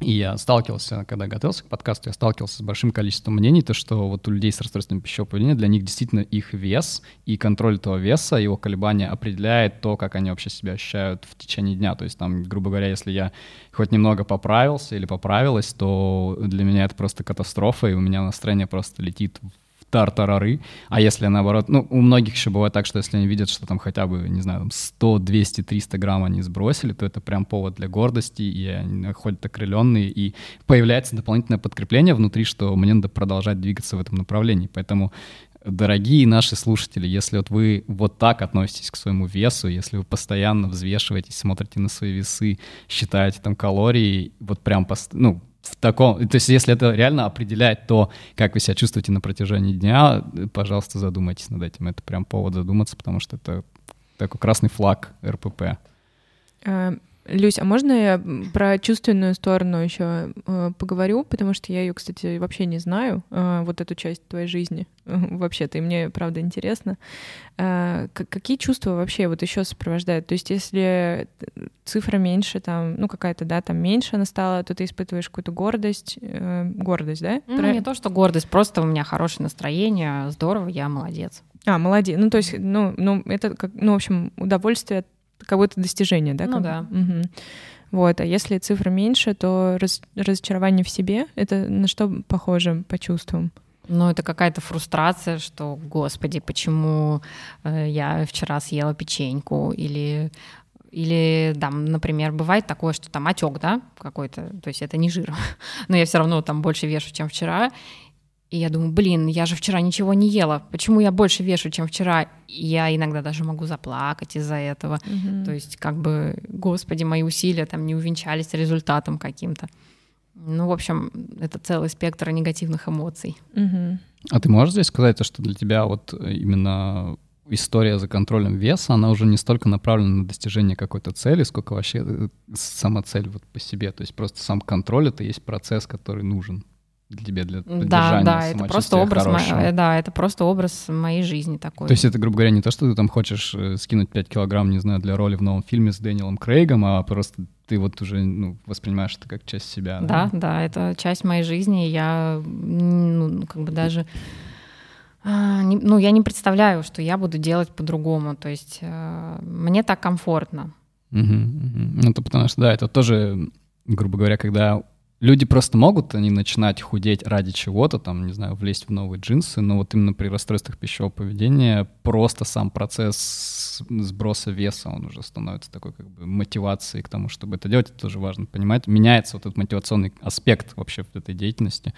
и я сталкивался, когда готовился к подкасту, я сталкивался с большим количеством мнений, то, что вот у людей с расстройством пищевого поведения, для них действительно их вес и контроль этого веса, его колебания определяет то, как они вообще себя ощущают в течение дня. То есть там, грубо говоря, если я хоть немного поправился или поправилась, то для меня это просто катастрофа, и у меня настроение просто летит тартарары. А если наоборот, ну, у многих еще бывает так, что если они видят, что там хотя бы, не знаю, там 100, 200, 300 грамм они сбросили, то это прям повод для гордости, и они ходят окрыленные, и появляется дополнительное подкрепление внутри, что мне надо продолжать двигаться в этом направлении. Поэтому дорогие наши слушатели, если вот вы вот так относитесь к своему весу, если вы постоянно взвешиваетесь, смотрите на свои весы, считаете там калории, вот прям, ну, в таком... То есть если это реально определяет то, как вы себя чувствуете на протяжении дня, пожалуйста, задумайтесь над этим. Это прям повод задуматься, потому что это такой красный флаг РПП. Люсь, а можно я про чувственную сторону еще э, поговорю, потому что я ее, кстати, вообще не знаю, э, вот эту часть твоей жизни вообще-то, и мне правда интересно. Э, какие чувства вообще вот еще сопровождают? То есть, если цифра меньше, там, ну какая-то, да, там меньше она стала, то ты испытываешь какую-то гордость, э, гордость, да? Ну, про... не то, что гордость, просто у меня хорошее настроение, здорово, я молодец. А, молодец. Ну, то есть, ну, ну, это, как, ну, в общем, удовольствие какое-то достижение, да? Ну да. Угу. Вот, а если цифра меньше, то раз, разочарование в себе, это на что похоже по чувствам? Ну, это какая-то фрустрация, что, господи, почему э, я вчера съела печеньку, или или, там, например, бывает такое, что там отек, да, какой-то, то есть это не жир, но я все равно там больше вешу, чем вчера, и я думаю, блин, я же вчера ничего не ела. Почему я больше вешу, чем вчера? И я иногда даже могу заплакать из-за этого. Mm-hmm. То есть, как бы, господи, мои усилия там не увенчались результатом каким-то. Ну, в общем, это целый спектр негативных эмоций. Mm-hmm. А ты можешь здесь сказать, что для тебя вот именно история за контролем веса, она уже не столько направлена на достижение какой-то цели, сколько вообще э, сама цель вот по себе. То есть просто сам контроль — это есть процесс, который нужен для тебя, для поддержания Да, да, это просто образ, мо... да, это просто образ моей жизни такой. То есть это, грубо говоря, не то, что ты там хочешь э, скинуть 5 килограмм, не знаю, для роли в новом фильме с Дэниелом Крейгом, а просто ты вот уже ну, воспринимаешь это как часть себя. Да, да, да это часть моей жизни, я ну, как бы даже... А, ну, я не представляю, что я буду делать по-другому. То есть э, мне так комфортно. Угу, угу. Ну, то потому что, да, это тоже, грубо говоря, когда люди просто могут, они начинать худеть ради чего-то, там, не знаю, влезть в новые джинсы, но вот именно при расстройствах пищевого поведения просто сам процесс сброса веса, он уже становится такой как бы мотивацией к тому, чтобы это делать, это тоже важно понимать. Меняется вот этот мотивационный аспект вообще этой деятельности,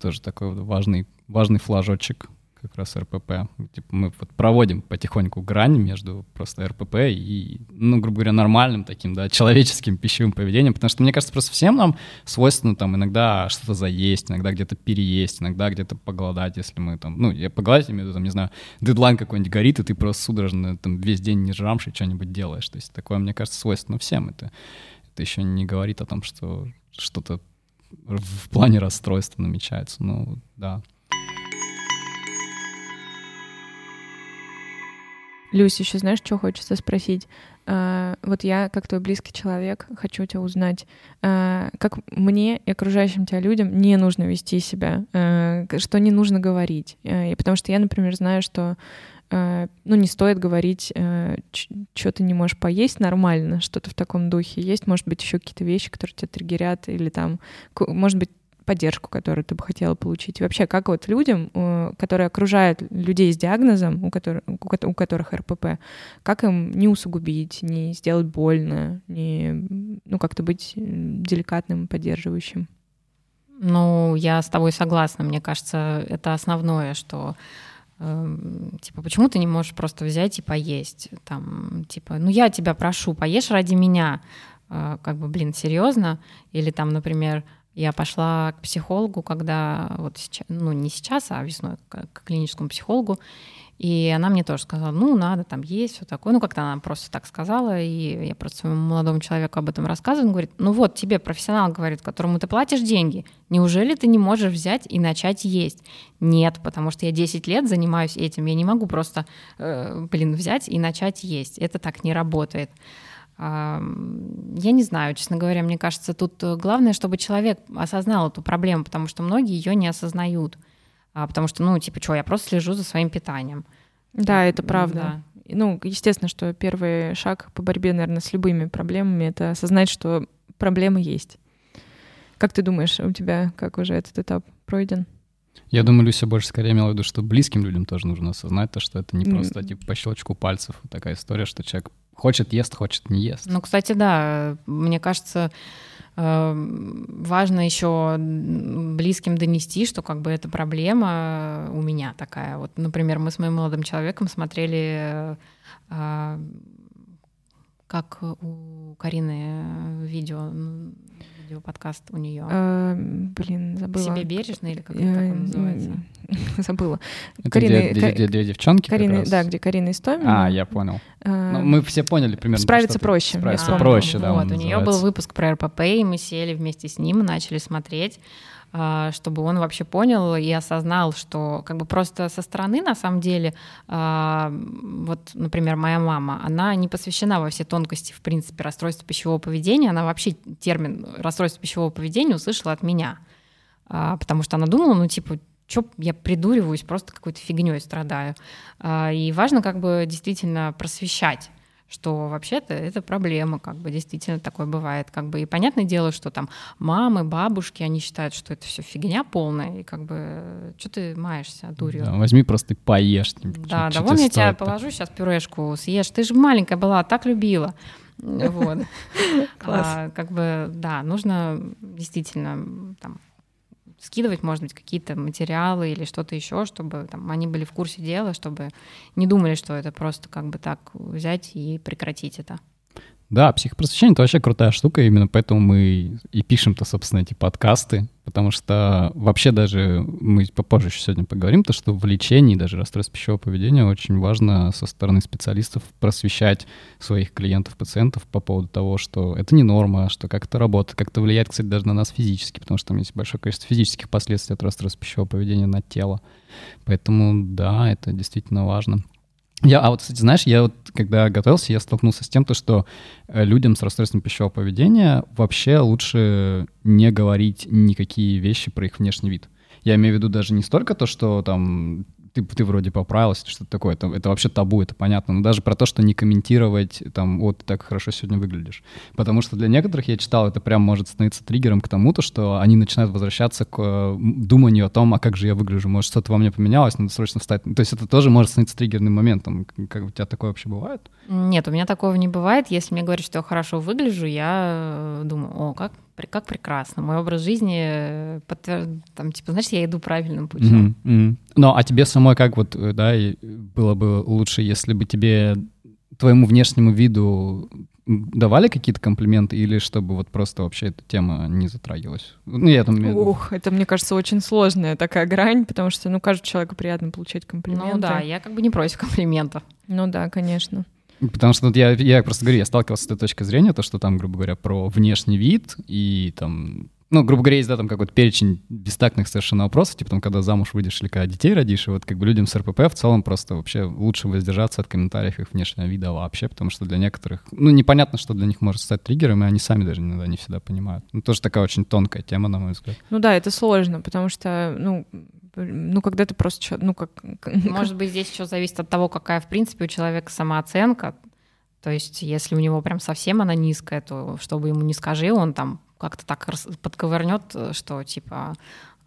тоже такой важный, важный флажочек как раз РПП. Типа мы вот проводим потихоньку грань между просто РПП и, ну, грубо говоря, нормальным таким, да, человеческим пищевым поведением, потому что, мне кажется, просто всем нам свойственно там иногда что-то заесть, иногда где-то переесть, иногда где-то поголодать, если мы там, ну, я поголодать имею в виду, там, не знаю, дедлайн какой-нибудь горит, и ты просто судорожно там весь день не жрамши что-нибудь делаешь. То есть такое, мне кажется, свойственно всем. Это, это еще не говорит о том, что что-то в плане расстройства намечается. Ну, да. Люсь, еще знаешь, что хочется спросить? Uh, вот я, как твой близкий человек, хочу тебя узнать, uh, как мне и окружающим тебя людям не нужно вести себя, uh, что не нужно говорить. И потому что я, например, знаю, что ну, не стоит говорить, что ты не можешь поесть нормально, что-то в таком духе. Есть, может быть, еще какие-то вещи, которые тебя триггерят, или там, может быть, поддержку, которую ты бы хотела получить? Вообще, как вот людям, э, которые окружают людей с диагнозом, у которых, у которых РПП, как им не усугубить, не сделать больно, не, ну, как-то быть деликатным, поддерживающим? Ну, я с тобой согласна. Мне кажется, это основное, что эм, типа, почему ты не можешь просто взять и поесть? Там, типа, ну я тебя прошу, поешь ради меня. Э, как бы, блин, серьезно? Или там, например, я пошла к психологу, когда вот сейчас, ну не сейчас, а весной к, клиническому психологу, и она мне тоже сказала, ну, надо там есть, все такое. Ну, как-то она просто так сказала, и я просто своему молодому человеку об этом рассказываю. Он говорит, ну вот, тебе профессионал говорит, которому ты платишь деньги, неужели ты не можешь взять и начать есть? Нет, потому что я 10 лет занимаюсь этим, я не могу просто, э, блин, взять и начать есть. Это так не работает. Я не знаю, честно говоря, мне кажется, тут главное, чтобы человек осознал эту проблему, потому что многие ее не осознают. А, потому что, ну, типа, что, я просто слежу за своим питанием. Да, это правда. Да. Ну, естественно, что первый шаг по борьбе, наверное, с любыми проблемами — это осознать, что проблемы есть. Как ты думаешь, у тебя как уже этот этап пройден? Я думаю, Люся больше скорее имела в виду, что близким людям тоже нужно осознать то, что это не просто типа по щелчку пальцев такая история, что человек Хочет ест, хочет не ест. Ну, кстати, да, мне кажется, э, важно еще близким донести, что как бы эта проблема у меня такая. Вот, например, мы с моим молодым человеком смотрели э, как у Карины видео видеоподкаст у нее? А, блин, забыла. Себе бережно или как, как он называется? Забыла. Это Карина, где, где, две девчонки Карина, Да, где Карина Истомина. А, я понял. А, ну, мы все поняли примерно. Справиться проще. Справиться а, проще, да. Вот, у нее был выпуск про РПП, и мы сели вместе с ним, начали смотреть. А, чтобы он вообще понял и осознал, что как бы просто со стороны на самом деле, а, вот, например, моя мама, она не посвящена во все тонкости, в принципе, расстройства пищевого поведения, она вообще термин расстройство пищевого поведения услышала от меня, а, потому что она думала, ну, типа, что я придуриваюсь, просто какой-то фигней страдаю. И важно как бы действительно просвещать что вообще-то это проблема, как бы действительно такое бывает, как бы и понятное дело, что там мамы, бабушки, они считают, что это все фигня полная, и как бы что ты маешься дурью? Да, возьми просто и поешь. Да, да, вон я тебя положу сейчас пюрешку, съешь, ты же маленькая была, так любила. Вот. Класс. А, как бы, да, нужно действительно там скидывать, может быть, какие-то материалы или что-то еще, чтобы там, они были в курсе дела, чтобы не думали, что это просто как бы так взять и прекратить это. Да, психопросвещение — это вообще крутая штука, именно поэтому мы и пишем-то, собственно, эти подкасты, потому что вообще даже, мы попозже еще сегодня поговорим, то, что в лечении даже расстройств пищевого поведения очень важно со стороны специалистов просвещать своих клиентов, пациентов по поводу того, что это не норма, что как это работает, как это влияет, кстати, даже на нас физически, потому что там есть большое количество физических последствий от расстройств пищевого поведения на тело. Поэтому, да, это действительно важно. Я, а вот, кстати, знаешь, я вот, когда готовился, я столкнулся с тем, то, что э, людям с расстройством пищевого поведения вообще лучше не говорить никакие вещи про их внешний вид. Я имею в виду даже не столько то, что там ты, ты вроде поправилась, что-то такое. Это, это вообще табу, это понятно. Но даже про то, что не комментировать, там, вот, ты так хорошо сегодня выглядишь. Потому что для некоторых, я читал, это прям может становиться триггером к тому, то, что они начинают возвращаться к э, думанию о том, а как же я выгляжу, может, что-то во мне поменялось, надо срочно встать. То есть это тоже может становиться триггерным моментом. Как у тебя такое вообще бывает? Нет, у меня такого не бывает. Если мне говорят, что я хорошо выгляжу, я думаю, о, как как прекрасно. Мой образ жизни э, подтвер... там, типа, значит, я иду правильным путем. Mm-hmm. Mm-hmm. Ну, а тебе самой как вот, э, да, было бы лучше, если бы тебе твоему внешнему виду давали какие-то комплименты или чтобы вот просто вообще эта тема не затрагивалась? Ну, я там... Ух, это, мне кажется, очень сложная такая грань, потому что, ну, каждому человеку приятно получать комплименты. Ну да, я как бы не против комплиментов. Ну да, конечно. Потому что вот я, я просто говорю, я сталкивался с этой точки зрения, то, что там, грубо говоря, про внешний вид и там ну, грубо говоря, есть, да, там какой-то перечень бестактных совершенно вопросов, типа там, когда замуж выйдешь или когда детей родишь, и вот как бы людям с РПП в целом просто вообще лучше воздержаться от комментариев их внешнего вида вообще, потому что для некоторых, ну, непонятно, что для них может стать триггером, и они сами даже иногда не всегда понимают. Ну, тоже такая очень тонкая тема, на мой взгляд. Ну да, это сложно, потому что, ну, ну, когда ты просто, ну, как... Может быть, здесь еще зависит от того, какая, в принципе, у человека самооценка. То есть, если у него прям совсем она низкая, то чтобы ему не скажи, он там как-то так подковырнет, что типа,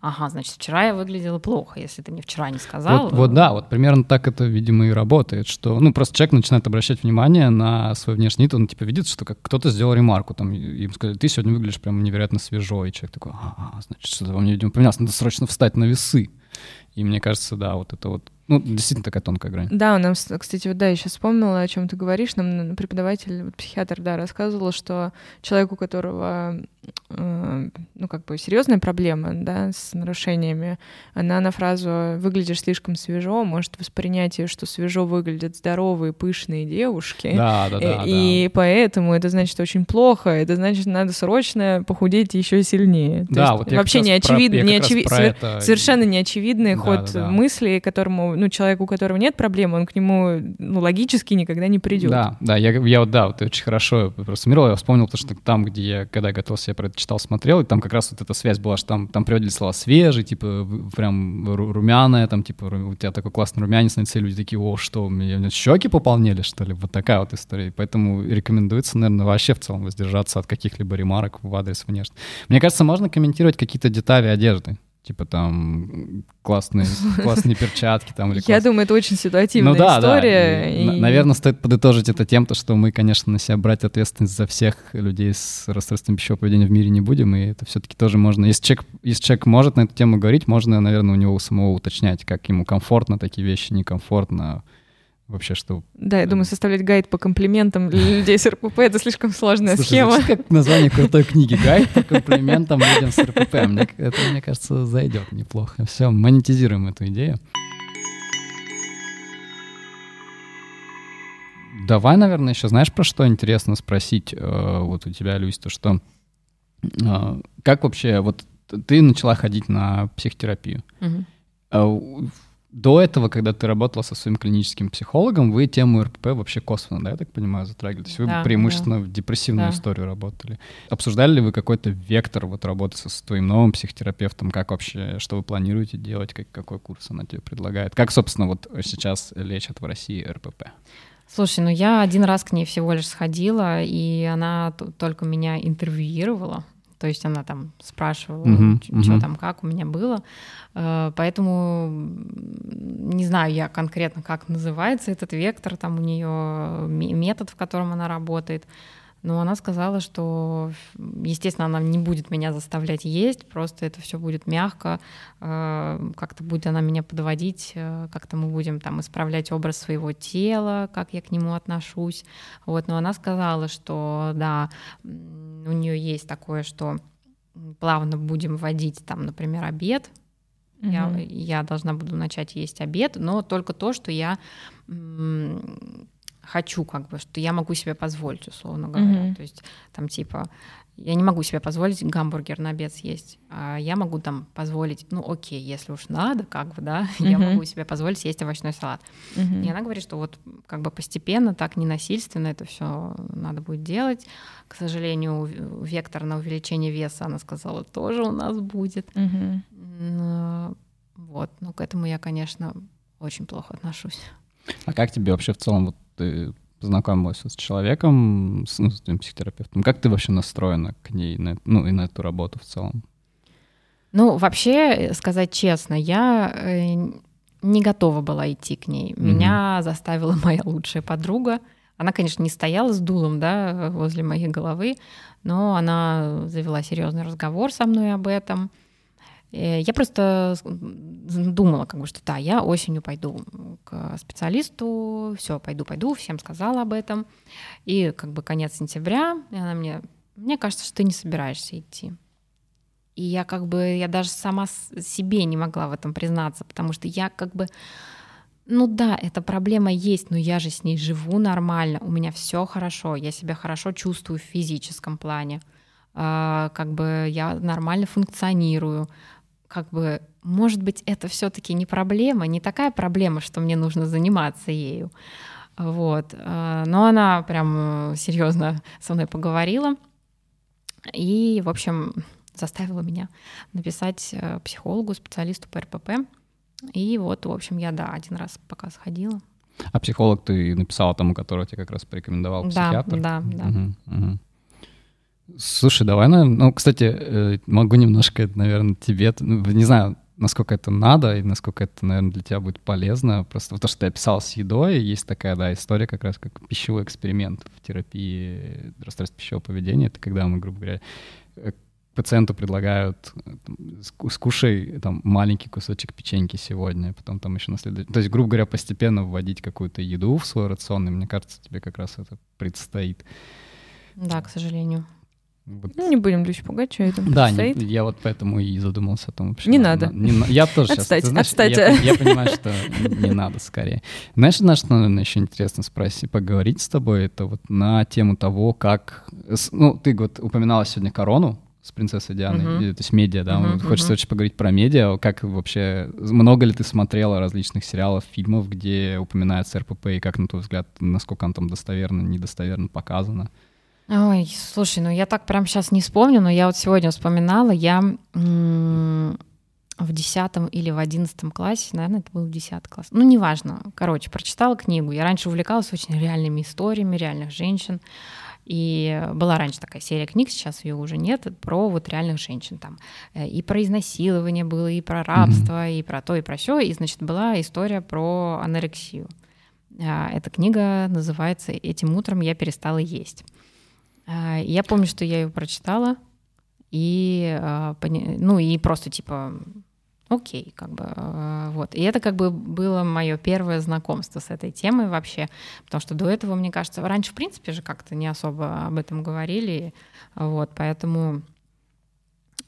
ага, значит, вчера я выглядела плохо, если ты мне вчера не сказал. Вот, вот да, вот примерно так это, видимо, и работает, что, ну, просто человек начинает обращать внимание на свой внешний вид, он, типа, видит, что как кто-то сделал ремарку, там, им сказали, ты сегодня выглядишь прям невероятно свежо, и человек такой, ага, значит, что-то во мне, видимо, поменялось, надо срочно встать на весы. И мне кажется, да, вот это вот ну, действительно такая тонкая грань. Да, у нас, кстати, вот да, я сейчас вспомнила, о чем ты говоришь. Нам преподаватель, вот, психиатр, да, рассказывал, что человеку, у которого Э, ну, как бы серьезная проблема, да, с нарушениями, она на фразу «выглядишь слишком свежо» может воспринять ее, что свежо выглядят здоровые, пышные девушки. Да, да, да. И да. поэтому это значит очень плохо, это значит, надо срочно похудеть еще сильнее. То да, вот вообще не очевидно, не очеви... Свер... это... совершенно неочевидный да, ход да, да. мысли, которому, ну, человеку, у которого нет проблем, он к нему, ну, логически никогда не придет. Да, да, я, я вот, да, вот очень хорошо просто я вспомнил то, что там, где я, когда готовился, я про это читал, смотрел, и там как раз вот эта связь была, что там, там приводили слова свежий, типа прям румяная, там типа у тебя такой классный румянец на лице, люди такие, о, что, у меня щеки пополнели, что ли? Вот такая вот история. Поэтому рекомендуется, наверное, вообще в целом воздержаться от каких-либо ремарок в адрес внешне. Мне кажется, можно комментировать какие-то детали одежды типа там классные, классные перчатки там или Я думаю, это очень ситуативная ну, да, история. Да. И... Наверное, стоит подытожить это тем, то, что мы, конечно, на себя брать ответственность за всех людей с расстройством пищевого поведения в мире не будем, и это все-таки тоже можно. Если человек, если человек может на эту тему говорить, можно, наверное, у него самого уточнять, как ему комфортно такие вещи, некомфортно вообще что... Да, я думаю, составлять гайд по комплиментам для людей с РПП — это слишком сложная Слушай, схема. как название крутой книги «Гайд по комплиментам людям с РПП». Мне, это, мне кажется, зайдет неплохо. Все, монетизируем эту идею. Давай, наверное, еще знаешь, про что интересно спросить э, вот у тебя, Люсь, то что э, как вообще, вот ты начала ходить на психотерапию. Угу до этого, когда ты работала со своим клиническим психологом, вы тему РПП вообще косвенно, да, я так понимаю, затрагивали? То есть вы да, преимущественно да. в депрессивную да. историю работали. Обсуждали ли вы какой-то вектор вот работы со, с твоим новым психотерапевтом? Как вообще, что вы планируете делать? Как, какой курс она тебе предлагает? Как, собственно, вот сейчас лечат в России РПП? Слушай, ну я один раз к ней всего лишь сходила, и она только меня интервьюировала. То есть она там спрашивала, uh-huh, что uh-huh. там, как у меня было. Э, поэтому не знаю я конкретно, как называется этот вектор, там у нее метод, в котором она работает. Но она сказала, что, естественно, она не будет меня заставлять есть, просто это все будет мягко, э, как-то будет она меня подводить, э, как-то мы будем там исправлять образ своего тела, как я к нему отношусь. Вот, но она сказала, что да, у нее есть такое, что плавно будем вводить там, например, обед. Mm-hmm. Я, я должна буду начать есть обед, но только то, что я хочу, как бы, что я могу себе позволить, условно говоря. Mm-hmm. То есть там типа я не могу себе позволить гамбургер на обед съесть. А я могу там позволить, ну окей, если уж надо, как бы, да, mm-hmm. я могу себе позволить съесть овощной салат. Mm-hmm. И она говорит, что вот как бы постепенно, так не насильственно это все надо будет делать. К сожалению, вектор на увеличение веса, она сказала, тоже у нас будет. Mm-hmm. Вот, но к этому я, конечно, очень плохо отношусь. А как тебе вообще в целом, вот ты познакомилась с человеком, с, ну, с твоим психотерапевтом, как ты вообще настроена к ней, на, ну и на эту работу в целом? Ну, вообще, сказать честно, я э, не готова была идти к ней. Mm-hmm. Меня заставила моя лучшая подруга. Она, конечно, не стояла с дулом, да, возле моей головы, но она завела серьезный разговор со мной об этом. Э, я просто думала, как бы, что да, я осенью пойду к специалисту, все, пойду, пойду, всем сказала об этом. И как бы конец сентября, и она мне, мне кажется, что ты не собираешься идти. И я как бы, я даже сама себе не могла в этом признаться, потому что я как бы, ну да, эта проблема есть, но я же с ней живу нормально, у меня все хорошо, я себя хорошо чувствую в физическом плане, а, как бы я нормально функционирую, как бы, может быть, это все-таки не проблема, не такая проблема, что мне нужно заниматься ею. Вот. А, но она прям серьезно со мной поговорила. И, в общем, заставила меня написать э, психологу, специалисту по РПП. И вот, в общем, я, да, один раз пока сходила. А психолог ты написала тому, которого тебе как раз порекомендовал психиатр? Да, да, да. Угу, угу. Слушай, давай, наверное, ну, кстати, э, могу немножко, наверное, тебе, ну, не знаю, насколько это надо и насколько это, наверное, для тебя будет полезно. Просто то, что ты описал с едой, есть такая, да, история как раз как пищевой эксперимент в терапии расстройств пищевого поведения. Это когда мы, грубо говоря, э, пациенту предлагают скушай там маленький кусочек печеньки сегодня, потом там еще на следующий. То есть, грубо говоря, постепенно вводить какую-то еду в свой рацион, и мне кажется, тебе как раз это предстоит. Да, к сожалению. Вот. Ну, не будем Люсь пугать, что это Да, не, я вот поэтому и задумался о том вообще. Не надо. Не, я тоже отстать, сейчас, знаешь, отстать. Я, я понимаю, что не надо скорее. Знаешь, на что, наверное, еще интересно спросить, поговорить с тобой, это вот на тему того, как... Ну, ты вот упоминала сегодня корону, с принцессой Дианой, uh-huh. то есть медиа, да. Uh-huh, Хочется uh-huh. очень поговорить про медиа. Как вообще, много ли ты смотрела различных сериалов, фильмов, где упоминается РПП, и как, на твой взгляд, насколько он там достоверно, недостоверно показано? Ой, слушай, ну я так прям сейчас не вспомню, но я вот сегодня вспоминала, я м- в десятом или в одиннадцатом классе, наверное, это был десятый класс, ну неважно, короче, прочитала книгу. Я раньше увлекалась очень реальными историями реальных женщин, и была раньше такая серия книг, сейчас ее уже нет, про вот реальных женщин там. Э, и про изнасилование было, и про рабство, mm-hmm. и про то, и про все. И, значит, была история про анорексию. А, эта книга называется «Этим утром я перестала есть». А, я помню, что я ее прочитала, и, а, ну, и просто типа окей, как бы, э, вот. И это как бы было мое первое знакомство с этой темой вообще, потому что до этого, мне кажется, раньше, в принципе, же как-то не особо об этом говорили, вот, поэтому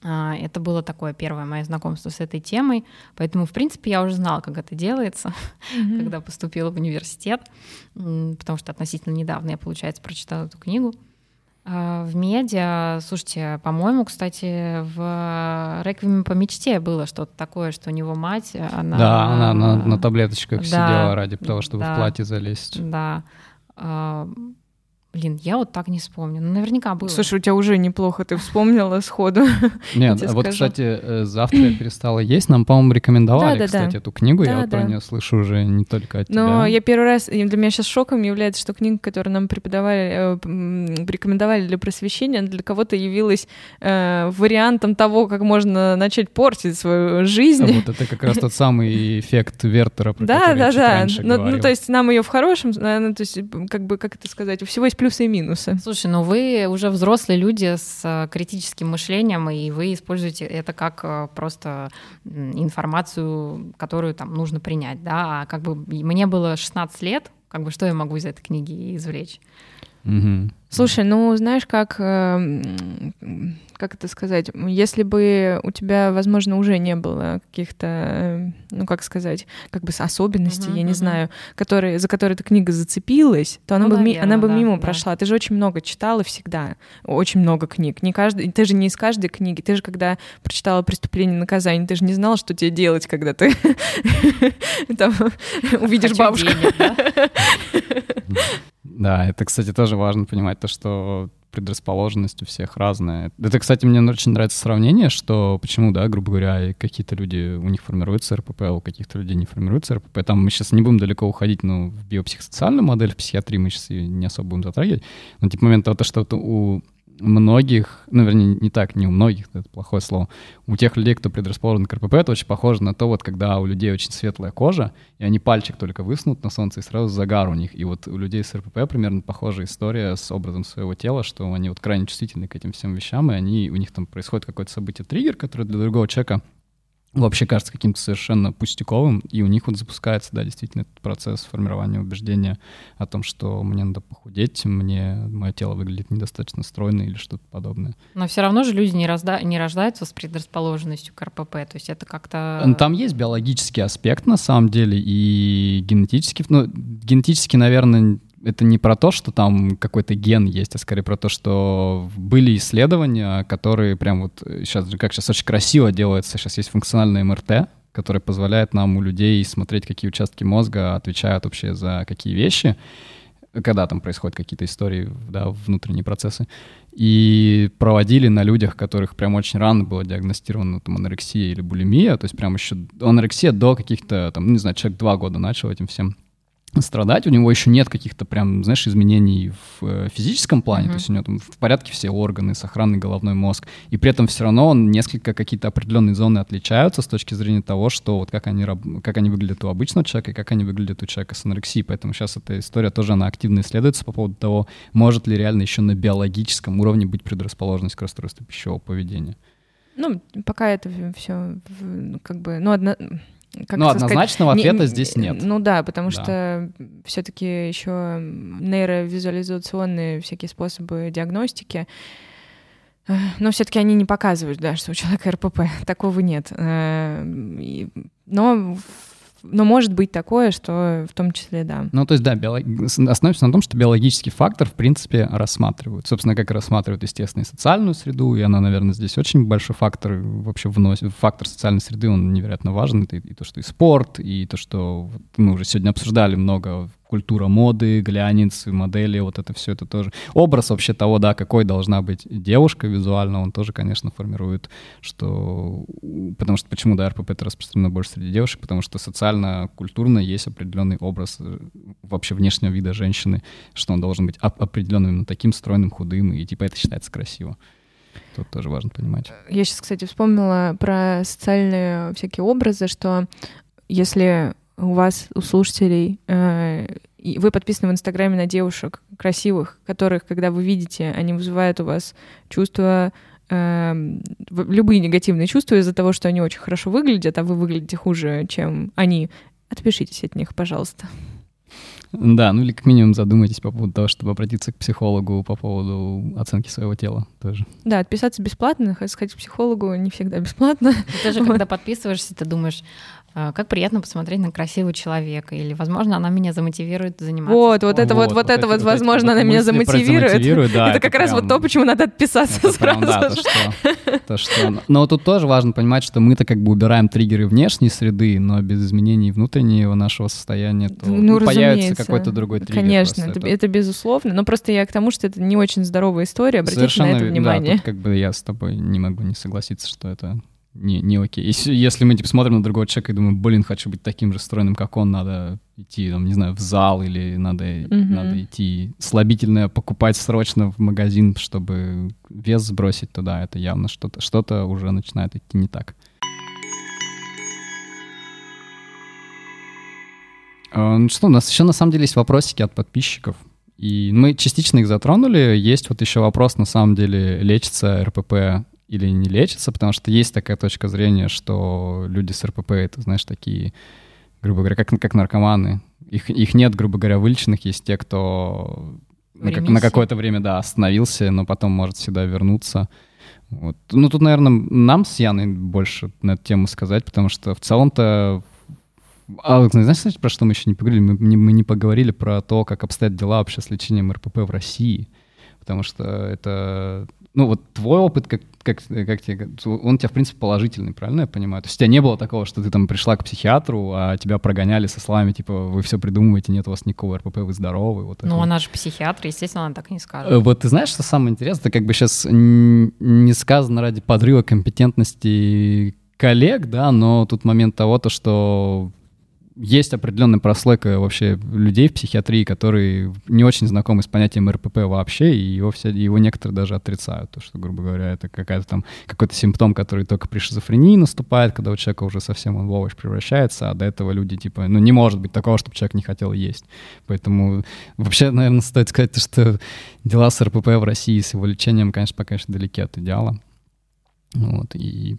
а, это было такое первое мое знакомство с этой темой, поэтому, в принципе, я уже знала, как это делается, mm-hmm. когда поступила в университет, потому что относительно недавно я, получается, прочитала эту книгу. А, в медиа, слушайте, по-моему, кстати, в «Реквиеме по мечте» было что-то такое, что у него мать, она... Да, она на, на таблеточках да, сидела ради того, чтобы да, в платье залезть. Да. Блин, я вот так не вспомню. Ну, наверняка было. Слушай, у тебя уже неплохо, ты вспомнила сходу. Нет, вот, кстати, э, завтра я перестала есть. Нам, по-моему, рекомендовали, да, да, кстати, да. эту книгу. Я вот про нее слышу уже не только от тебя. Но я первый раз, для меня сейчас шоком является, что книга, которую нам преподавали, э, рекомендовали для просвещения, для кого-то явилась э, вариантом того, как можно начать портить свою жизнь. А вот это как раз тот самый эффект Вертера, про да, который да, я да. раньше ну, ну, то есть нам ее в хорошем, ну, то есть, как бы, как это сказать, у всего есть плюсы и минусы. Слушай, ну вы уже взрослые люди с э, критическим мышлением, и вы используете это как э, просто информацию, которую там нужно принять, да, а как бы мне было 16 лет, как бы что я могу из этой книги извлечь? Угу. Слушай, ну знаешь, как эм, как это сказать, если бы у тебя, возможно, уже не было каких-то, э, ну как сказать, как бы особенностей, uh-huh, я не uh-huh. знаю, которые, за которые эта книга зацепилась, то она ну, бы, наверное, она бы да, мимо да. прошла. Ты же очень много читала всегда, очень много книг. Не каждый, ты же не из каждой книги. Ты же когда прочитала «Преступление и наказание», ты же не знала, что тебе делать, когда ты увидишь бабушку. Да, это, кстати, тоже важно понимать, то, что предрасположенность у всех разная. Это, кстати, мне очень нравится сравнение, что почему, да, грубо говоря, какие-то люди, у них формируется РПП, а у каких-то людей не формируется РПП. Там мы сейчас не будем далеко уходить, но в биопсихосоциальную модель, в психиатрии мы сейчас ее не особо будем затрагивать. Но типа момент того, что у многих, ну, вернее, не так, не у многих, это плохое слово, у тех людей, кто предрасположен к РПП, это очень похоже на то, вот когда у людей очень светлая кожа, и они пальчик только высунут на солнце, и сразу загар у них. И вот у людей с РПП примерно похожая история с образом своего тела, что они вот крайне чувствительны к этим всем вещам, и они, у них там происходит какое-то событие, триггер, который для другого человека вообще кажется каким-то совершенно пустяковым, и у них вот запускается, да, действительно этот процесс формирования убеждения о том, что мне надо похудеть, мне мое тело выглядит недостаточно стройно или что-то подобное. Но все равно же люди не, разда... не рождаются с предрасположенностью к РПП, то есть это как-то... Там есть биологический аспект на самом деле и генетический, ну, генетически, наверное, это не про то, что там какой-то ген есть, а скорее про то, что были исследования, которые прям вот сейчас, как сейчас очень красиво делается, сейчас есть функциональная МРТ, которая позволяет нам у людей смотреть, какие участки мозга отвечают вообще за какие вещи, когда там происходят какие-то истории, да, внутренние процессы. И проводили на людях, которых прям очень рано было диагностировано там анорексия или булимия, то есть прям еще анорексия до каких-то, там, ну, не знаю, человек два года начал этим всем страдать, у него еще нет каких-то прям, знаешь, изменений в э, физическом плане, mm-hmm. то есть у него там в порядке все органы, сохранный головной мозг, и при этом все равно он несколько какие-то определенные зоны отличаются с точки зрения того, что вот как они, как они выглядят у обычного человека и как они выглядят у человека с анорексией, поэтому сейчас эта история тоже, она активно исследуется по поводу того, может ли реально еще на биологическом уровне быть предрасположенность к расстройству пищевого поведения. Ну, пока это все как бы, ну, одно как ну, однозначного сказать, ответа не, здесь нет. Ну да, потому да. что все-таки еще нейровизуализационные всякие способы диагностики, но все-таки они не показывают, да, что у человека РПП. Такого нет. Э, но но может быть такое, что в том числе, да. Ну, то есть, да, биолог... основывается на том, что биологический фактор, в принципе, рассматривают. Собственно, как рассматривают, естественно, и социальную среду, и она, наверное, здесь очень большой фактор вообще вносит. Фактор социальной среды, он невероятно важен. И то, что и спорт, и то, что мы уже сегодня обсуждали много культура моды, глянец, модели, вот это все это тоже. Образ вообще того, да, какой должна быть девушка визуально, он тоже, конечно, формирует, что... Потому что почему, да, РПП это распространено больше среди девушек, потому что социально-культурно есть определенный образ э, вообще внешнего вида женщины, что он должен быть определенным, таким стройным, худым, и типа это считается красиво. Тут тоже важно понимать. Я сейчас, кстати, вспомнила про социальные всякие образы, что если у вас, у слушателей, э, вы подписаны в Инстаграме на девушек красивых, которых, когда вы видите, они вызывают у вас чувства, э, любые негативные чувства из-за того, что они очень хорошо выглядят, а вы выглядите хуже, чем они. Отпишитесь от них, пожалуйста. Да, ну или как минимум задумайтесь по поводу того, чтобы обратиться к психологу по поводу оценки своего тела тоже. Да, отписаться бесплатно, сходить к психологу не всегда бесплатно. Даже вот. когда подписываешься, ты думаешь, как приятно посмотреть на красивого человека, или, возможно, она меня замотивирует заниматься. Вот, спортом. вот это вот, вот, вот это вот, возможно, вот она меня замотивирует. Да, это, это как прям, раз вот то, почему надо отписаться это сразу. Прям, да, то что, то, что. Но тут тоже важно понимать, что мы-то как бы убираем триггеры внешней среды, но без изменений внутреннего нашего состояния, то ну, ну, появится какой-то другой триггер. Конечно, это, это, это безусловно. Но просто я к тому, что это не очень здоровая история, обратите Совершенно, на это внимание. Да, тут как бы я с тобой не могу не согласиться, что это не, не окей. Если, если мы типа смотрим на другого человека и думаем, блин, хочу быть таким же стройным, как он, надо идти, там, не знаю, в зал или надо, mm-hmm. надо идти слабительное покупать срочно в магазин, чтобы вес сбросить туда, это явно что-то, что-то уже начинает идти не так. А, ну что, у нас еще на самом деле есть вопросики от подписчиков. И мы частично их затронули. Есть вот еще вопрос, на самом деле, лечится РПП или не лечится, потому что есть такая точка зрения, что люди с РПП — это, знаешь, такие, грубо говоря, как, как наркоманы. Их, их нет, грубо говоря, вылеченных. Есть те, кто на, как, на какое-то время, да, остановился, но потом может сюда вернуться. Вот. Ну, тут, наверное, нам с Яной больше на эту тему сказать, потому что в целом-то а знаешь, кстати, про что мы еще не поговорили? Мы не, мы не поговорили про то, как обстоят дела вообще с лечением РПП в России. Потому что это ну вот твой опыт, как, как, как тебе, он у тебя, в принципе, положительный, правильно я понимаю? То есть у тебя не было такого, что ты там пришла к психиатру, а тебя прогоняли со словами, типа, вы все придумываете, нет у вас никакого РПП, вы здоровы. Вот ну, она же психиатр, естественно, она так не скажет. Э, вот ты знаешь, что самое интересное, это как бы сейчас не сказано ради подрыва компетентности коллег, да, но тут момент того, то, что есть определенная прослойка вообще людей в психиатрии, которые не очень знакомы с понятием РПП вообще, и его, все, его некоторые даже отрицают, то, что, грубо говоря, это какая-то там какой-то симптом, который только при шизофрении наступает, когда у человека уже совсем он в овощ превращается, а до этого люди типа, ну не может быть такого, чтобы человек не хотел есть. Поэтому вообще, наверное, стоит сказать, что дела с РПП в России, с его лечением, конечно, пока еще далеки от идеала. Вот, и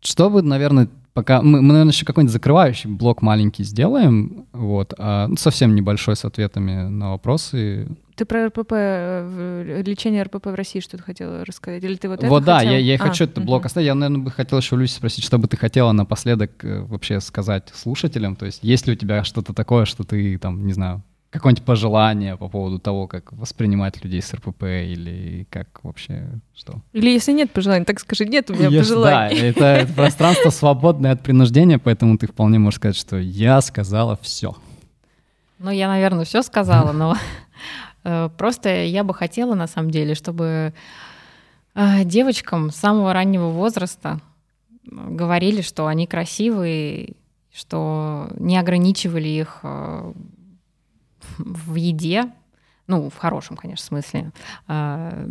чтобы, наверное, пока мы, мы наверное, еще какой-нибудь закрывающий блок маленький сделаем, вот, а, ну, совсем небольшой с ответами на вопросы. Ты про РПП, э, лечение РПП в России что-то хотела рассказать? Или ты вот это Вот да, хотел? я, я а, хочу этот блок угу. оставить. Я, наверное, бы хотел еще Люси спросить, что бы ты хотела напоследок э, вообще сказать слушателям? То есть есть ли у тебя что-то такое, что ты, там, не знаю, какое-нибудь пожелание по поводу того, как воспринимать людей с РПП или как вообще что? Или если нет пожеланий, так скажи, нет у меня yes, пожеланий. Да, это, это пространство свободное от принуждения, поэтому ты вполне можешь сказать, что я сказала все. Ну, я, наверное, все сказала, но э, просто я бы хотела, на самом деле, чтобы э, девочкам с самого раннего возраста говорили, что они красивые, что не ограничивали их э, в еде, ну, в хорошем, конечно, смысле. А,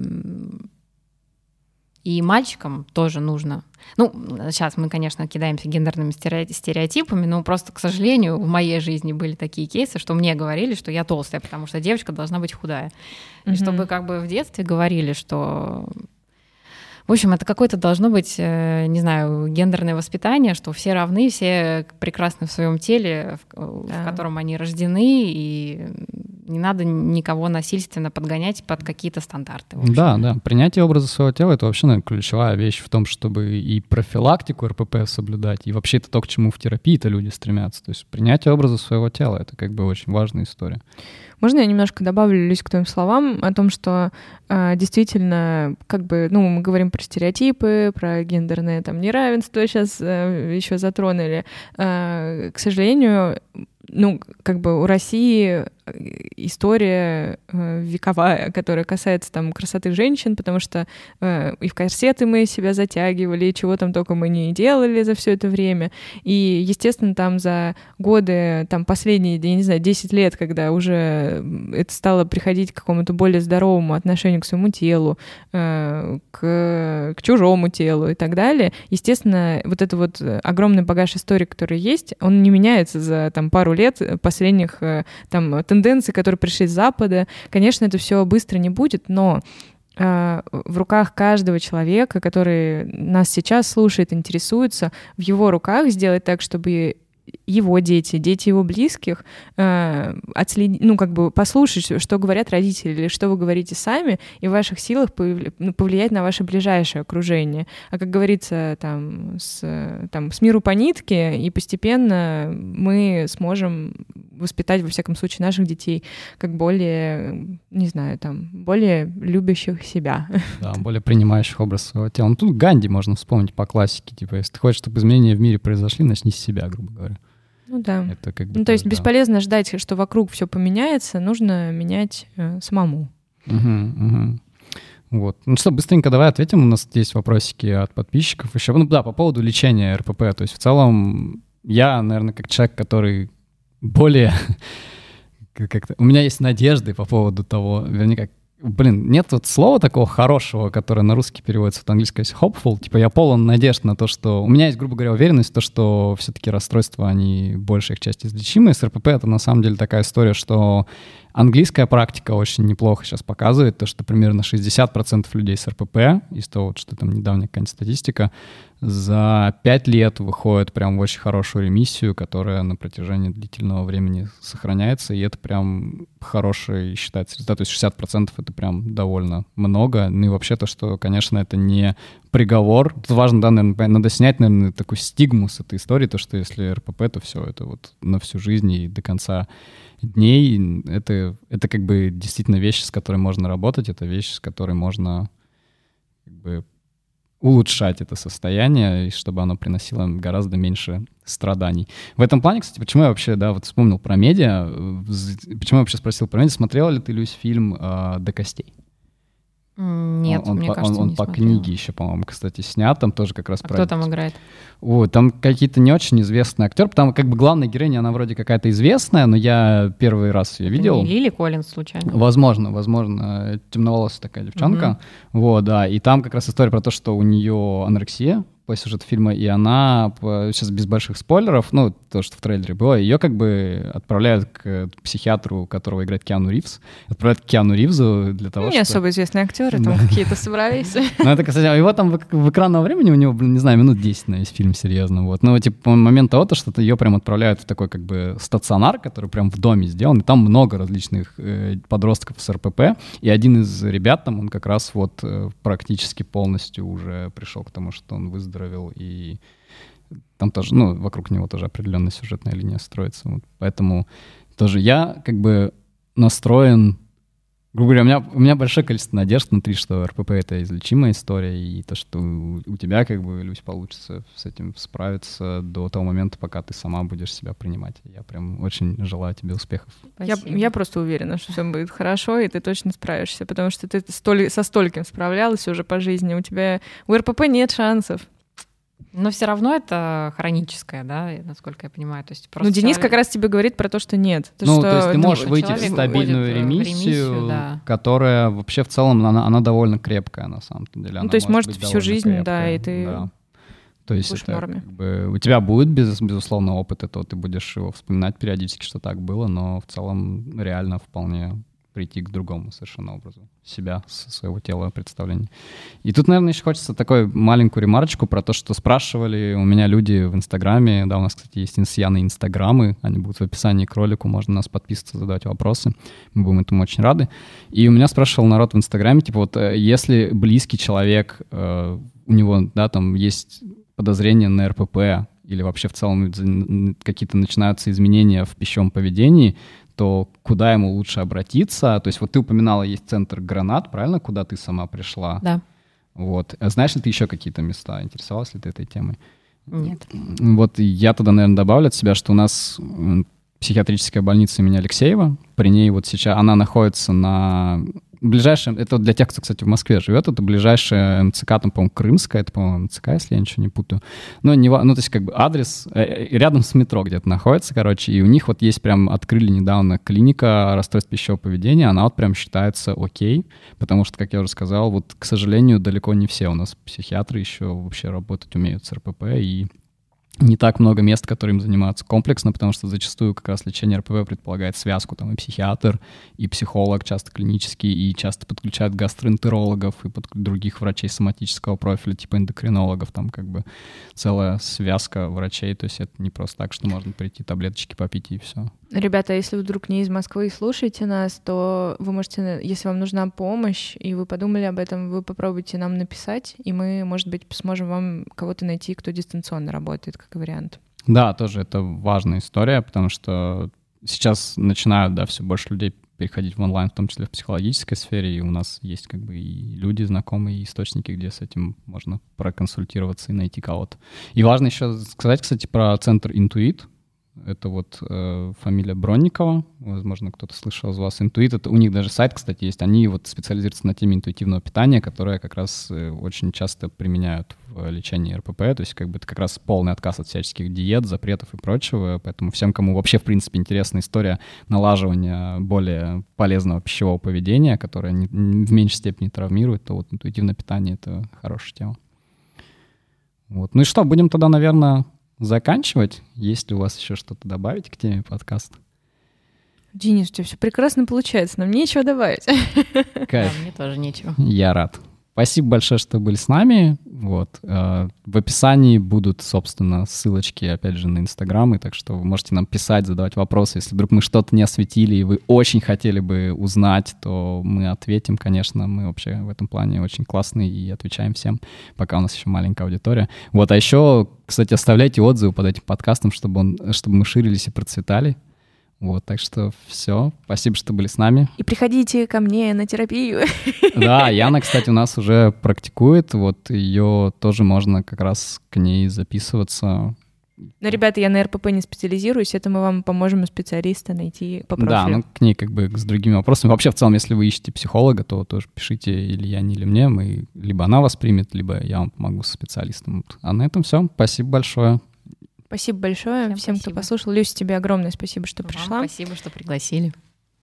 и мальчикам тоже нужно. Ну, сейчас мы, конечно, кидаемся гендерными стереотипами, но просто, к сожалению, в моей жизни были такие кейсы, что мне говорили, что я толстая, потому что девочка должна быть худая. Mm-hmm. И чтобы как бы в детстве говорили, что в общем, это какое-то должно быть, э, не знаю, гендерное воспитание, что все равны, все прекрасны в своем теле, в, да. в котором они рождены, и не надо никого насильственно подгонять под какие-то стандарты. Да, да. Принятие образа своего тела — это вообще, наверное, ключевая вещь в том, чтобы и профилактику РПП соблюдать, и вообще это то, к чему в терапии-то люди стремятся. То есть принятие образа своего тела — это как бы очень важная история. Можно я немножко добавлю, Люсь, к твоим словам о том, что э, действительно, как бы, ну, мы говорим про стереотипы, про гендерное там неравенство сейчас э, еще затронули. Э, к сожалению, ну, как бы у России история э, вековая, которая касается там красоты женщин, потому что э, и в корсеты мы себя затягивали, и чего там только мы не делали за все это время. И, естественно, там за годы, там последние, я не знаю, 10 лет, когда уже это стало приходить к какому-то более здоровому отношению к своему телу, э, к, к чужому телу и так далее, естественно, вот это вот огромный багаж истории, который есть, он не меняется за там пару лет последних э, там тенденции, которые пришли с Запада. Конечно, это все быстро не будет, но э, в руках каждого человека, который нас сейчас слушает, интересуется, в его руках сделать так, чтобы его дети, дети его близких, э, отследить, ну, как бы послушать, что говорят родители, или что вы говорите сами, и в ваших силах ну, повлиять на ваше ближайшее окружение. А как говорится, там, с, там, с миру по нитке, и постепенно мы сможем воспитать, во всяком случае, наших детей как более, не знаю, там, более любящих себя. Да, более принимающих образ своего тела. Ну, тут Ганди можно вспомнить по классике, типа, если ты хочешь, чтобы изменения в мире произошли, начни с себя, грубо говоря. Ну да. Это как бы, ну, то есть да. бесполезно ждать, что вокруг все поменяется, нужно менять э, самому. Угу, угу. Вот. Ну что, быстренько давай ответим. У нас есть вопросики от подписчиков еще. Ну да, по поводу лечения РПП. То есть в целом я, наверное, как человек, который более... как-то... У меня есть надежды по поводу того, вернее, как блин, нет вот слова такого хорошего, которое на русский переводится от английского есть hopeful. Типа я полон надежд на то, что... У меня есть, грубо говоря, уверенность в том, что все-таки расстройства, они большая их часть излечимы. С РПП это на самом деле такая история, что Английская практика очень неплохо сейчас показывает, то, что примерно 60% людей с РПП, из того, вот, что там недавняя какая-нибудь статистика, за 5 лет выходят прям в очень хорошую ремиссию, которая на протяжении длительного времени сохраняется, и это прям хороший считается результат. То есть 60% это прям довольно много. Ну и вообще то, что, конечно, это не приговор. Тут важно, да, наверное, надо снять, наверное, такую стигму с этой истории, то, что если РПП, то все, это вот на всю жизнь и до конца дней. Это, это как бы действительно вещь, с которой можно работать, это вещь, с которой можно как бы улучшать это состояние, и чтобы оно приносило гораздо меньше страданий. В этом плане, кстати, почему я вообще, да, вот вспомнил про медиа, почему я вообще спросил про медиа, смотрела ли ты, Люсь, фильм э, «До костей»? Нет, он, мне по, кажется, он, он не по смотрела. книге еще, по-моему, кстати, снят, там тоже как раз а про... кто там играет? О, там какие-то не очень известные актеры, там как бы главная героиня, она вроде какая-то известная, но я первый раз ее видел. Это не Лили Коллинз случайно? Возможно, возможно, темноволосая такая девчонка. Вот, да, и там как раз история про то, что у нее анорексия, по сюжету фильма, и она, сейчас без больших спойлеров, ну, то, что в трейлере было, ее как бы отправляют к психиатру, которого играет Киану Ривз, отправляют к Киану Ривзу для того, Не чтобы... особо известные актеры, там какие-то собрались. Ну, это, кстати, его там в, экранного времени у него, блин, не знаю, минут 10 на весь фильм, серьезно, вот. Ну, типа, момент того, то, что ее прям отправляют в такой, как бы, стационар, который прям в доме сделан, и там много различных э, подростков с РПП, и один из ребят там, он как раз вот э, практически полностью уже пришел к тому, что он выздоровел выздоровел, и там тоже, ну, вокруг него тоже определенная сюжетная линия строится. Вот. Поэтому тоже я как бы настроен, грубо говоря, у меня, у меня большое количество надежд внутри, что РПП — это излечимая история, и то, что у, у тебя, как бы, Люсь, получится с этим справиться до того момента, пока ты сама будешь себя принимать. Я прям очень желаю тебе успехов. Я, я просто уверена, что все будет хорошо, и ты точно справишься, потому что ты столь, со стольким справлялась уже по жизни. У тебя у РПП нет шансов. Но все равно это хроническое, да, насколько я понимаю. То есть просто ну, Денис человек... как раз тебе говорит про то, что нет. То, ну, что, то есть ты можешь выйти в стабильную ремиссию, в ремиссию да. которая вообще в целом, она, она довольно крепкая на самом деле. Ну, то есть, может, всю жизнь, крепкая, да, и ты... Да. То есть это, как бы, у тебя будет, без, безусловно, опыт этого, ты будешь его вспоминать периодически, что так было, но в целом реально вполне прийти к другому совершенно образу себя, своего тела представления. И тут, наверное, еще хочется такой маленькую ремарочку про то, что спрашивали у меня люди в Инстаграме. Да, у нас, кстати, есть Яной Инстаграмы, они будут в описании к ролику, можно нас подписываться, задавать вопросы. Мы будем этому очень рады. И у меня спрашивал народ в Инстаграме, типа вот, э, если близкий человек, э, у него, да, там есть подозрение на РПП, или вообще в целом какие-то начинаются изменения в пищевом поведении, то куда ему лучше обратиться? То есть вот ты упоминала, есть центр гранат, правильно, куда ты сама пришла? Да. Вот. А знаешь ли ты еще какие-то места? Интересовалась ли ты этой темой? Нет. Вот я тогда, наверное, добавлю от себя, что у нас психиатрическая больница имени Алексеева. При ней вот сейчас она находится на ближайшее, это для тех, кто, кстати, в Москве живет, это ближайшая МЦК, там, по-моему, Крымская, это, по-моему, МЦК, если я ничего не путаю. Но не, ну, то есть, как бы адрес э, э, рядом с метро где-то находится, короче, и у них вот есть прям, открыли недавно клиника расстройств пищевого поведения, она вот прям считается окей, потому что, как я уже сказал, вот, к сожалению, далеко не все у нас психиатры еще вообще работать умеют с РПП, и не так много мест, которым занимаются комплексно, потому что зачастую как раз лечение РПВ предполагает связку, там и психиатр, и психолог, часто клинический, и часто подключают гастроэнтерологов и под других врачей соматического профиля, типа эндокринологов, там как бы целая связка врачей, то есть это не просто так, что можно прийти таблеточки попить и все. Ребята, если вы вдруг не из Москвы и слушаете нас, то вы можете, если вам нужна помощь, и вы подумали об этом, вы попробуйте нам написать, и мы, может быть, сможем вам кого-то найти, кто дистанционно работает, как вариант. Да, тоже это важная история, потому что сейчас начинают, да, все больше людей переходить в онлайн, в том числе в психологической сфере, и у нас есть как бы и люди знакомые, и источники, где с этим можно проконсультироваться и найти кого-то. И важно еще сказать, кстати, про центр «Интуит», это вот э, фамилия Бронникова. Возможно, кто-то слышал из вас. Интуит. Это у них даже сайт, кстати, есть. Они вот специализируются на теме интуитивного питания, которое как раз э, очень часто применяют в лечении РПП. То есть как бы это как раз полный отказ от всяческих диет, запретов и прочего. Поэтому всем, кому вообще, в принципе, интересна история налаживания более полезного пищевого поведения, которое не, в меньшей степени травмирует, то вот интуитивное питание — это хорошая тема. Вот. Ну и что, будем тогда, наверное, заканчивать. Есть ли у вас еще что-то добавить к теме подкаста? Денис, у тебя все прекрасно получается, нам нечего добавить. Кайф. Да, мне тоже нечего. Я рад. Спасибо большое, что были с нами. Вот. Э, в описании будут, собственно, ссылочки, опять же, на Инстаграмы, так что вы можете нам писать, задавать вопросы. Если вдруг мы что-то не осветили, и вы очень хотели бы узнать, то мы ответим, конечно. Мы вообще в этом плане очень классные и отвечаем всем, пока у нас еще маленькая аудитория. Вот, а еще, кстати, оставляйте отзывы под этим подкастом, чтобы, он, чтобы мы ширились и процветали. Вот, так что все. Спасибо, что были с нами. И приходите ко мне на терапию. Да, Яна, кстати, у нас уже практикует. Вот ее тоже можно как раз к ней записываться. Ну, ребята, я на РПП не специализируюсь, это мы вам поможем специалиста найти по профилю. Да, ну к ней как бы с другими вопросами. Вообще, в целом, если вы ищете психолога, то тоже пишите или Яне, или мне. Мы, либо она вас примет, либо я вам помогу со специалистом. А на этом все. Спасибо большое. Спасибо большое всем, всем кто послушал. Люся, тебе огромное спасибо, что Вам пришла. Спасибо, что пригласили.